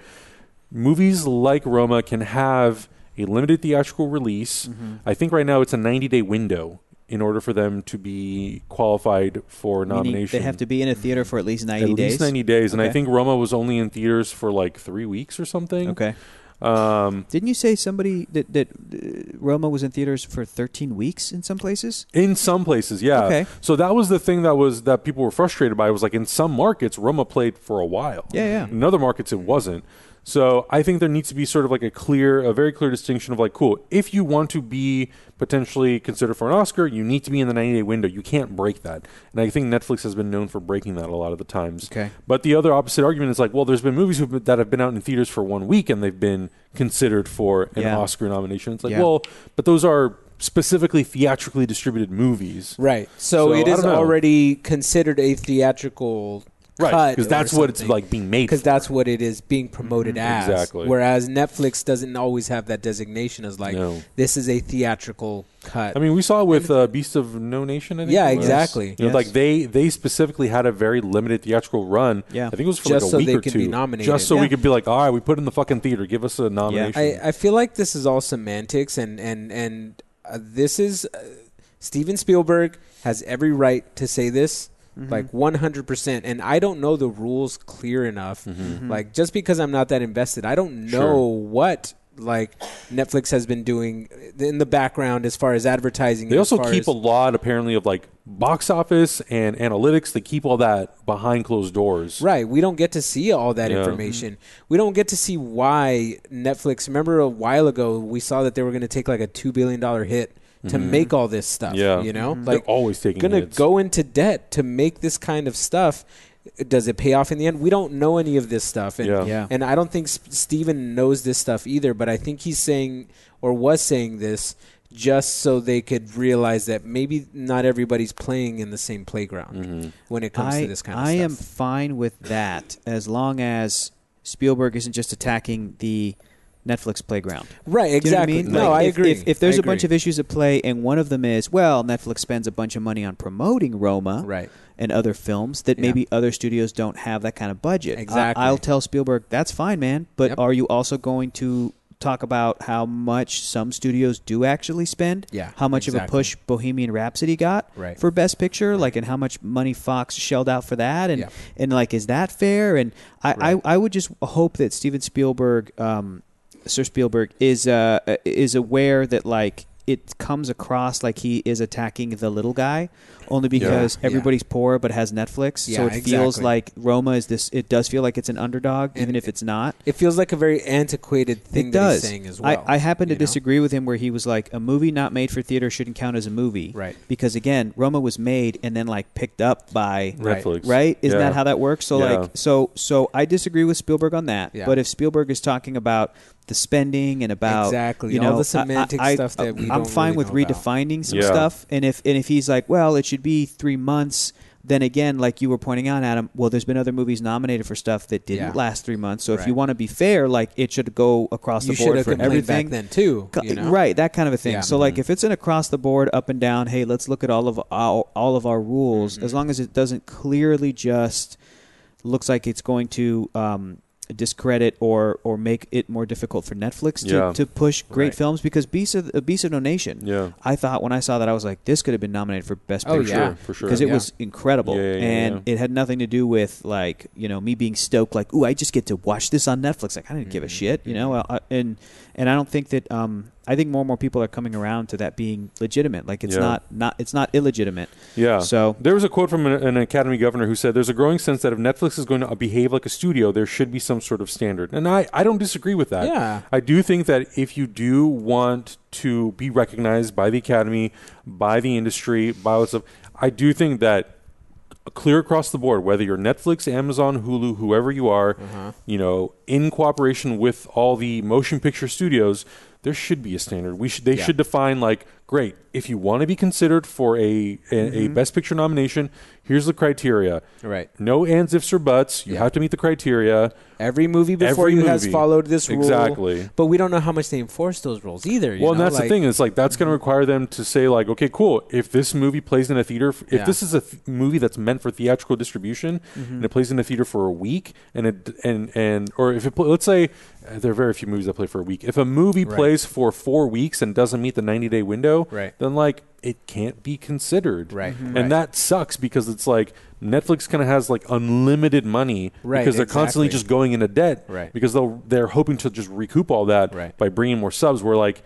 movies like Roma can have a limited theatrical release. Mm-hmm. I think right now it's a 90 day window in order for them to be qualified for nomination. They have to be in a theater for at least 90 at days. At least 90 days. And I think Roma was only in theaters for like three weeks or something. Okay. Um, Didn't you say somebody that that uh, Roma was in theaters for 13 weeks in some places? in some places, yeah. Okay. So that was the thing that was that people were frustrated by. It Was like in some markets, Roma played for a while. Yeah, yeah. In other markets, it wasn't. So I think there needs to be sort of like a clear, a very clear distinction of like, cool, if you want to be potentially considered for an Oscar, you need to be in the 90 day window. You can't break that. And I think Netflix has been known for breaking that a lot of the times. Okay. But the other opposite argument is like, well, there's been movies been, that have been out in theaters for one week and they've been considered for an Yeah. Oscar nomination. It's like, Yeah. well, but those are specifically theatrically distributed movies. Right. So, So, it is already considered a theatrical Right. Because that's what it's like being made because that's what it is being promoted as. Exactly. Whereas Netflix doesn't always have that designation as like No. this is a theatrical cut. I mean, we saw it with uh, Beast of No Nation. I think Yeah, exactly. You know, Yes. like they they specifically had a very limited theatrical run. Yeah. I think it was for Just like a so week they or could two, be nominated. just so Yeah. we could be like, all right, we put it in the fucking theater. Give us a nomination. I, I feel like this is all semantics, and and and uh, this is uh, Steven Spielberg has every right to say this, Mm-hmm. like one hundred percent. And I don't know the rules clear enough. Mm-hmm. Like just because I'm not that invested, I don't know Sure. what like Netflix has been doing in the background as far as advertising. they also keep as- a lot, apparently, of like box office and analytics. They keep all that behind closed doors. Right. We don't get to see all that Yeah. information. We don't get to see why Netflix. Remember a while ago, we saw that they were going to take like a $2 billion hit to make all this stuff. Mm-hmm. Yeah. You know? They're Like, always taking going to hits. go into debt to make this kind of stuff. Does it pay off in the end? We don't know any of this stuff. And, Yeah. Yeah. and I don't think S- Steven knows this stuff either, but I think he's saying or was saying this just so they could realize that maybe not everybody's playing in the same playground Mm-hmm. when it comes I, to this kind of I stuff. I am fine with that as long as Spielberg isn't just attacking the Netflix playground. Right, Do you know I exactly. mean? No, Like, I if, agree. If, if there's I a bunch of issues at play, and one of them is, well, Netflix spends a bunch of money on promoting Roma right, and other films that Yeah. maybe other studios don't have that kind of budget. Exactly. I, will tell Spielberg that's fine, man. But Yep. are you also going to talk about how much some studios do actually spend? Yeah, How much of a push Bohemian Rhapsody got Right. for Best Picture? Like, and how much money Fox shelled out for that? And Yeah. and like, is that fair? And I, Right. I, I would just hope that Steven Spielberg, um, Sir Spielberg, is uh, is aware that like it comes across like he is attacking the little guy, only because Yeah. everybody's poor but has Netflix. Yeah, so Yeah, it feels like Roma is this. It does feel like it's an underdog, And even if it's not. it feels like a very antiquated thing it that does. he's saying as well. I, I happen to know? disagree with him where he was like, a movie not made for theater shouldn't count as a movie. Right. Because again, Roma was made and then like picked up by Right. Netflix. right isn't Yeah. that how that works so Yeah. like so so i disagree with spielberg on that Yeah. but if spielberg is talking about the spending and about Exactly. you All know the semantic I, I, stuff that we i'm don't fine really with know about. redefining some Yeah. stuff and if and if he's like well it should be three months then again, like you were pointing out, Adam, well, there's been other movies nominated for stuff that didn't Yeah. last three months. So if you want to be fair, like it should go across you the board have for everything. back then too. You know? Right, that kind of a thing. Yeah. So, like, if it's an across the board, up and down, hey, let's look at all of our, all of our rules. Mm-hmm. As long as it doesn't clearly just looks like it's going to um, discredit or or make it more difficult for Netflix to, Yeah. to push great Right. films. Because Beast of, uh, Beast of No Nation, Yeah. I thought when I saw that, I was like, this could have been nominated for Best Oh, Picture yeah. for sure. because it Yeah. was incredible, Yeah, yeah, yeah, and yeah. it had nothing to do with like you know me being stoked, like ooh, I just get to watch this on Netflix. Like I didn't give a Mhm. shit, you know. Uh, and and I don't think that um I think more and more people are coming around to that being legitimate. Like it's Yeah. not not it's not illegitimate. Yeah. So There was a quote from an, an Academy governor who said, "There's a growing sense that if Netflix is going to behave like a studio, there should be some sort of standard." And I, I don't disagree with that. Yeah. I do think that if you do want to be recognized by the Academy, by the industry, by all that stuff, I do think that clear across the board, whether you're Netflix, Amazon, Hulu, whoever you are, Uh-huh. you know, in cooperation with all the motion picture studios, there should be a standard. We should they Yeah. should define like, great, if you want to be considered for a a, Mm-hmm. a Best Picture nomination, here's the criteria. Right. No ands, ifs, or buts. You Yeah. have to meet the criteria. Every movie before Every you has followed this rule. Exactly. But we don't know how much they enforce those rules either. you well, and know? that's the thing is like that's going to require them to say like, okay, cool. If this movie plays in a theater, if Yeah. this is a th- movie that's meant for theatrical distribution Mm-hmm. and it plays in a theater for a week, and it and and or if it let's say uh, there are very few movies that play for a week. If a movie Right. plays for four weeks and doesn't meet the ninety day window, Right. then like it can't be considered, Right. Mm-hmm. And Right. that sucks because it's like Netflix kind of has like unlimited money Right, because they're constantly just going into debt, Right. Because they'll they're hoping to just recoup all that Right. by bringing more subs. Where like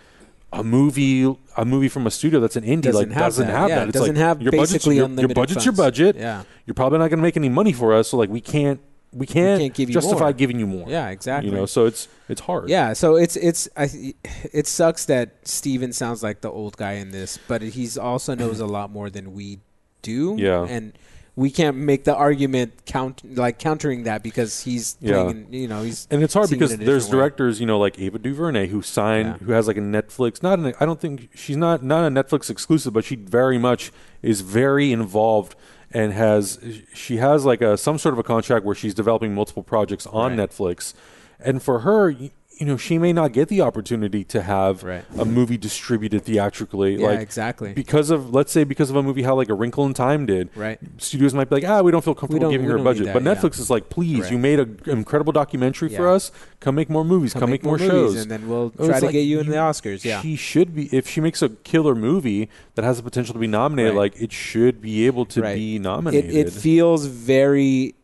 a movie a movie from a studio that's an indie Doesn't like have doesn't that. have Yeah, that. it It's doesn't like, have your budget's, basically your, your unlimited budget's your budget. Yeah. You're probably not going to make any money for us, so like we can't we can't, can't give you justify more. giving you more. Yeah, exactly. You know, so it's it's hard. Yeah, so it's it's I, it sucks that Steven sounds like the old guy in this, but he's also knows a lot more than we do. Yeah. and we can't make the argument count like countering that because he's Yeah. playing, in- you know, he's And it's hard because there's different way. directors, you know, like Ava DuVernay, who signed, Yeah. who has like a Netflix. Not, an, I don't think she's not not a Netflix exclusive, but she very much is very involved and has she has like a some sort of a contract where she's developing multiple projects on. Netflix, and for her. You know, she may not get the opportunity to have Right. a movie distributed theatrically, Yeah, like exactly. because of let's say because of a movie how like A Wrinkle in Time did, Right. Studios might be like, ah, we don't feel comfortable giving her a budget, that, but yeah. Netflix is like, please, Right. you made an incredible documentary for us. Come make more movies. Come, make, more, movies, shows. and then we'll try to like get you in the Oscars. Yeah, She should be if she makes a killer movie that has the potential to be nominated. Right. Like it should be able to be it nominated. it feels very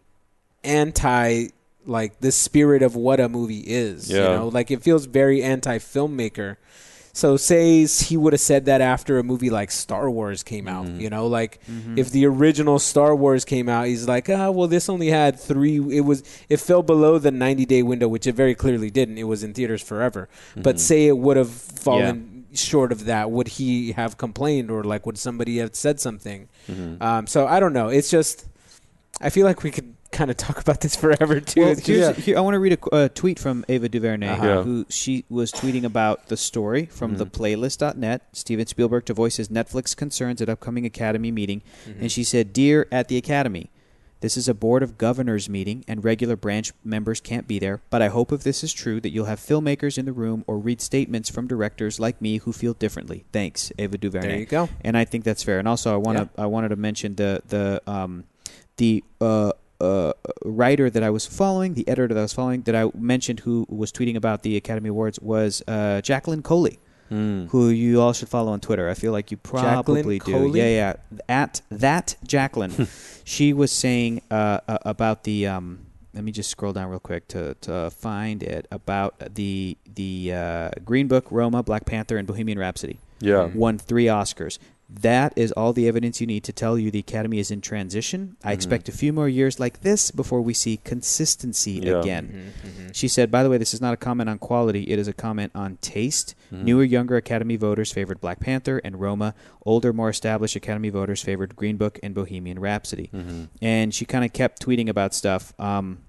anti like the spirit of what a movie is. You know, like it feels very anti filmmaker. So say he would have said that after a movie like Star Wars came out, Mm-hmm. you know, like if the original Star Wars came out, he's like, ah, well, this only had three. It was it fell below the ninety day window, which it very clearly didn't. It was in theaters forever. Mm-hmm. But say it would have fallen short of that, would he have complained or like would somebody have said something? Mm-hmm. Um, so I don't know. It's just I feel like we could kind of talk about this forever too. Well, just- here, I want to read a qu- uh, tweet from Ava DuVernay, Uh-huh. Yeah. who she was tweeting about the story from the playlist.net. Steven Spielberg to voice his Netflix concerns at upcoming Academy meeting. And she said, Dear at the Academy, this is a Board of Governors meeting, and regular branch members can't be there. But I hope if this is true, that you'll have filmmakers in the room or read statements from directors like me who feel differently. Thanks, Ava DuVernay. There you go. And I think that's fair. And also, I want to I wanted to mention the the um, the uh, uh, writer that I was following, the editor that I was following, that I mentioned who was tweeting about the Academy Awards was uh, Jacqueline Coley, Mm. who you all should follow on Twitter. I feel like you probably do. Coley? Yeah, yeah. At that Jacqueline, *laughs* she was saying uh, uh, about the. Um, let me just scroll down real quick to, to find it about the the uh, Green Book, Roma, Black Panther, and Bohemian Rhapsody Yeah. won three Oscars. That is all the evidence you need to tell you the Academy is in transition. I expect a few more years like this before we see consistency Yeah. again. She said, by the way, this is not a comment on quality, it is a comment on taste. Mm-hmm. Newer, younger Academy voters favored Black Panther and Roma. Older, more established Academy voters favored Green Book and Bohemian Rhapsody. Mm-hmm. And she kind of kept tweeting about stuff. Um,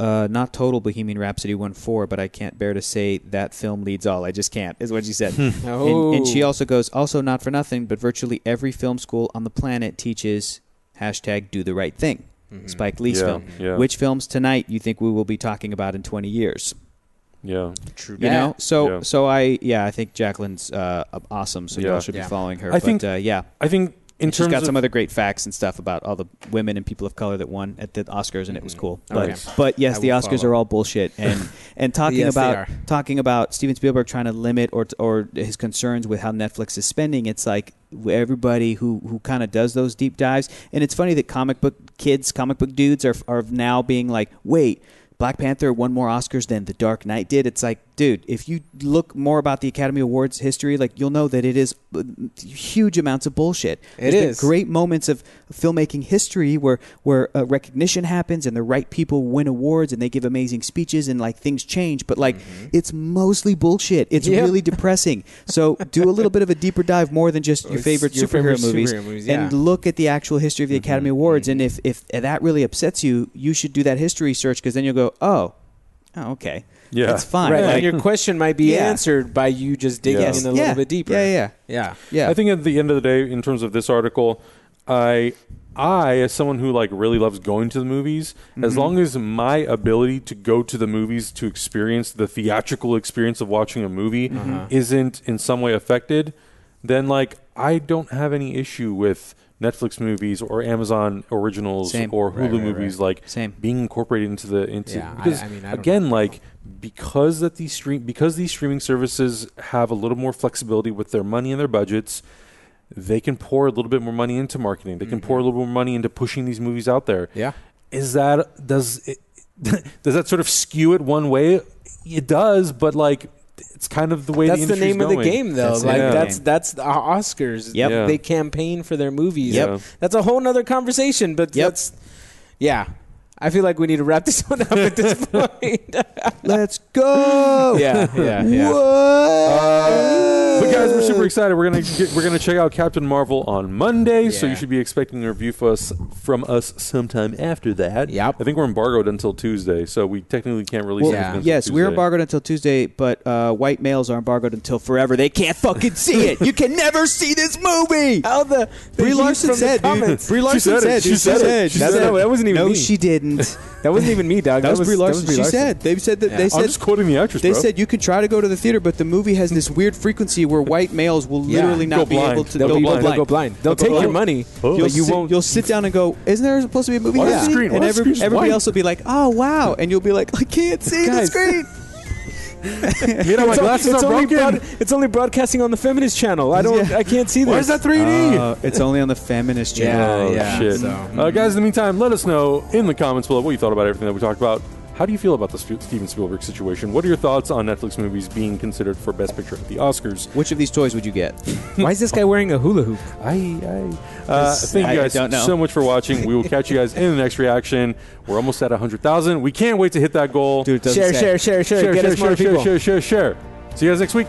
uh, not total Bohemian Rhapsody won four, but I can't bear to say that film leads all. I just can't, is what she said. *laughs* Oh. And, and she also goes, also not for nothing, but virtually every film school on the planet teaches hashtag Do the Right Thing, Spike Lee's Yeah, film. yeah. Which films tonight you think we will be talking about in 20 years? Yeah. True. You know, so Yeah. so I yeah I think Jacqueline's uh, awesome. So Yeah. y'all should Yeah. be following her. I but think- uh, yeah, I think in she's terms got of some other great facts and stuff about all the women and people of color that won at the Oscars, and it was mm-hmm. cool. Oh, but Okay. but yes, I the Oscars follow. are all bullshit. *laughs* And and talking Yes, about talking about Steven Spielberg trying to limit or or his concerns with how Netflix is spending, it's like everybody who who kind of does those deep dives. And it's funny that comic book kids, comic book dudes, are are now being like, wait. Black Panther won more Oscars than The Dark Knight did. It's like, dude, if you look more about the Academy Awards history, like you'll know that it is uh, huge amounts of bullshit. It There's is. great moments of filmmaking history where where uh, recognition happens and the right people win awards and they give amazing speeches and like things change. But like, it's mostly bullshit. It's Yep. really depressing. So do a little bit of a deeper dive, more than just your favorite your superhero favorite movies, superhero movies, and look at the actual history of the Academy Awards. And if if that really upsets you, you should do that history search because then you'll go, oh, oh, okay, Yeah. it's fine. Right, Like, and your question might be Yeah. answered by you just digging Yeah. in a yeah, little bit deeper. Yeah, yeah, yeah. yeah. I think at the end of the day, in terms of this article, I, I as someone who like really loves going to the movies, Mm-hmm. as long as my ability to go to the movies to experience the theatrical experience of watching a movie Mm-hmm. isn't in some way affected, then like I don't have any issue with Netflix movies or Amazon originals Same. or Hulu Right, right, movies right. like Same. being incorporated into the into Yeah, I- because I mean, I don't again have like because that these stream because these streaming services have a little more flexibility with their money and their budgets they can pour a little bit more money into marketing they can pour a mm-hmm. little more money into pushing these movies out there Yeah. is that does it *laughs* does that sort of skew it one way it does but like it's kind of the way That's the, the industry's name of the game, though. That's like name of the that's that's the Oscars. Yep. Yeah. They campaign for their movies. Yep. That's a whole nother conversation. But Yep. that's yeah. I feel like we need to wrap this *laughs* one up at this *laughs* point. Let's go. *laughs* yeah, yeah, yeah. What? But guys, we're super excited. We're gonna get, we're gonna check out Captain Marvel on Monday, so Yeah. you should be expecting a review for us from us sometime after that. Yep. I think we're embargoed until Tuesday, so we technically can't release Well, anything Yeah. until yes, we're Tuesday. embargoed until Tuesday, but uh, white males are embargoed until forever. They can't fucking see it. You can never see this movie. How the, the Brie heat Larson from the said, dude. comments. Brie Larson said it. said. She dude. said it. She said it. That wasn't even No, me. she didn't. *laughs* That wasn't even me, dog. That, was Brie Larson. She said. They said that. They said. I'm just quoting the actress, they bro. said you can try to go to the theater, but the movie has this weird frequency where white males will *laughs* Yeah. literally Go not be blind. able to They'll, Go be, blind. they'll go blind. They'll Go take your blind. money, Oh. You'll, but you sit, won't. you'll sit down and go, "Isn't there supposed to be a movie Why is the screen- why And every, everybody white? else will be like, "Oh wow!" And you'll be like, "I can't see the Guys. screen." *laughs* Mira, my *laughs* It's, glasses it's are only broken. broad, it's only broadcasting on the feminist channel. I don't. Yeah. I can't see this. Why is that 3D? Uh, it's only on the feminist Yeah, channel. Oh, yeah. shit. so- Uh, guys, in the meantime, let us know in the comments below what you thought about everything that we talked about. How do you feel about the Steven Spielberg situation? What are your thoughts on Netflix movies being considered for Best Picture at the Oscars? Which of these toys would you get? *laughs* Why is this guy wearing a hula hoop? I, I, uh, thank you guys don't know. so much for watching. We will catch you guys in the next reaction. We're almost at 100,000. We can't wait to hit that goal. Dude, Share, share, share, share. share, share, share, share, share, share, share. See you guys next week.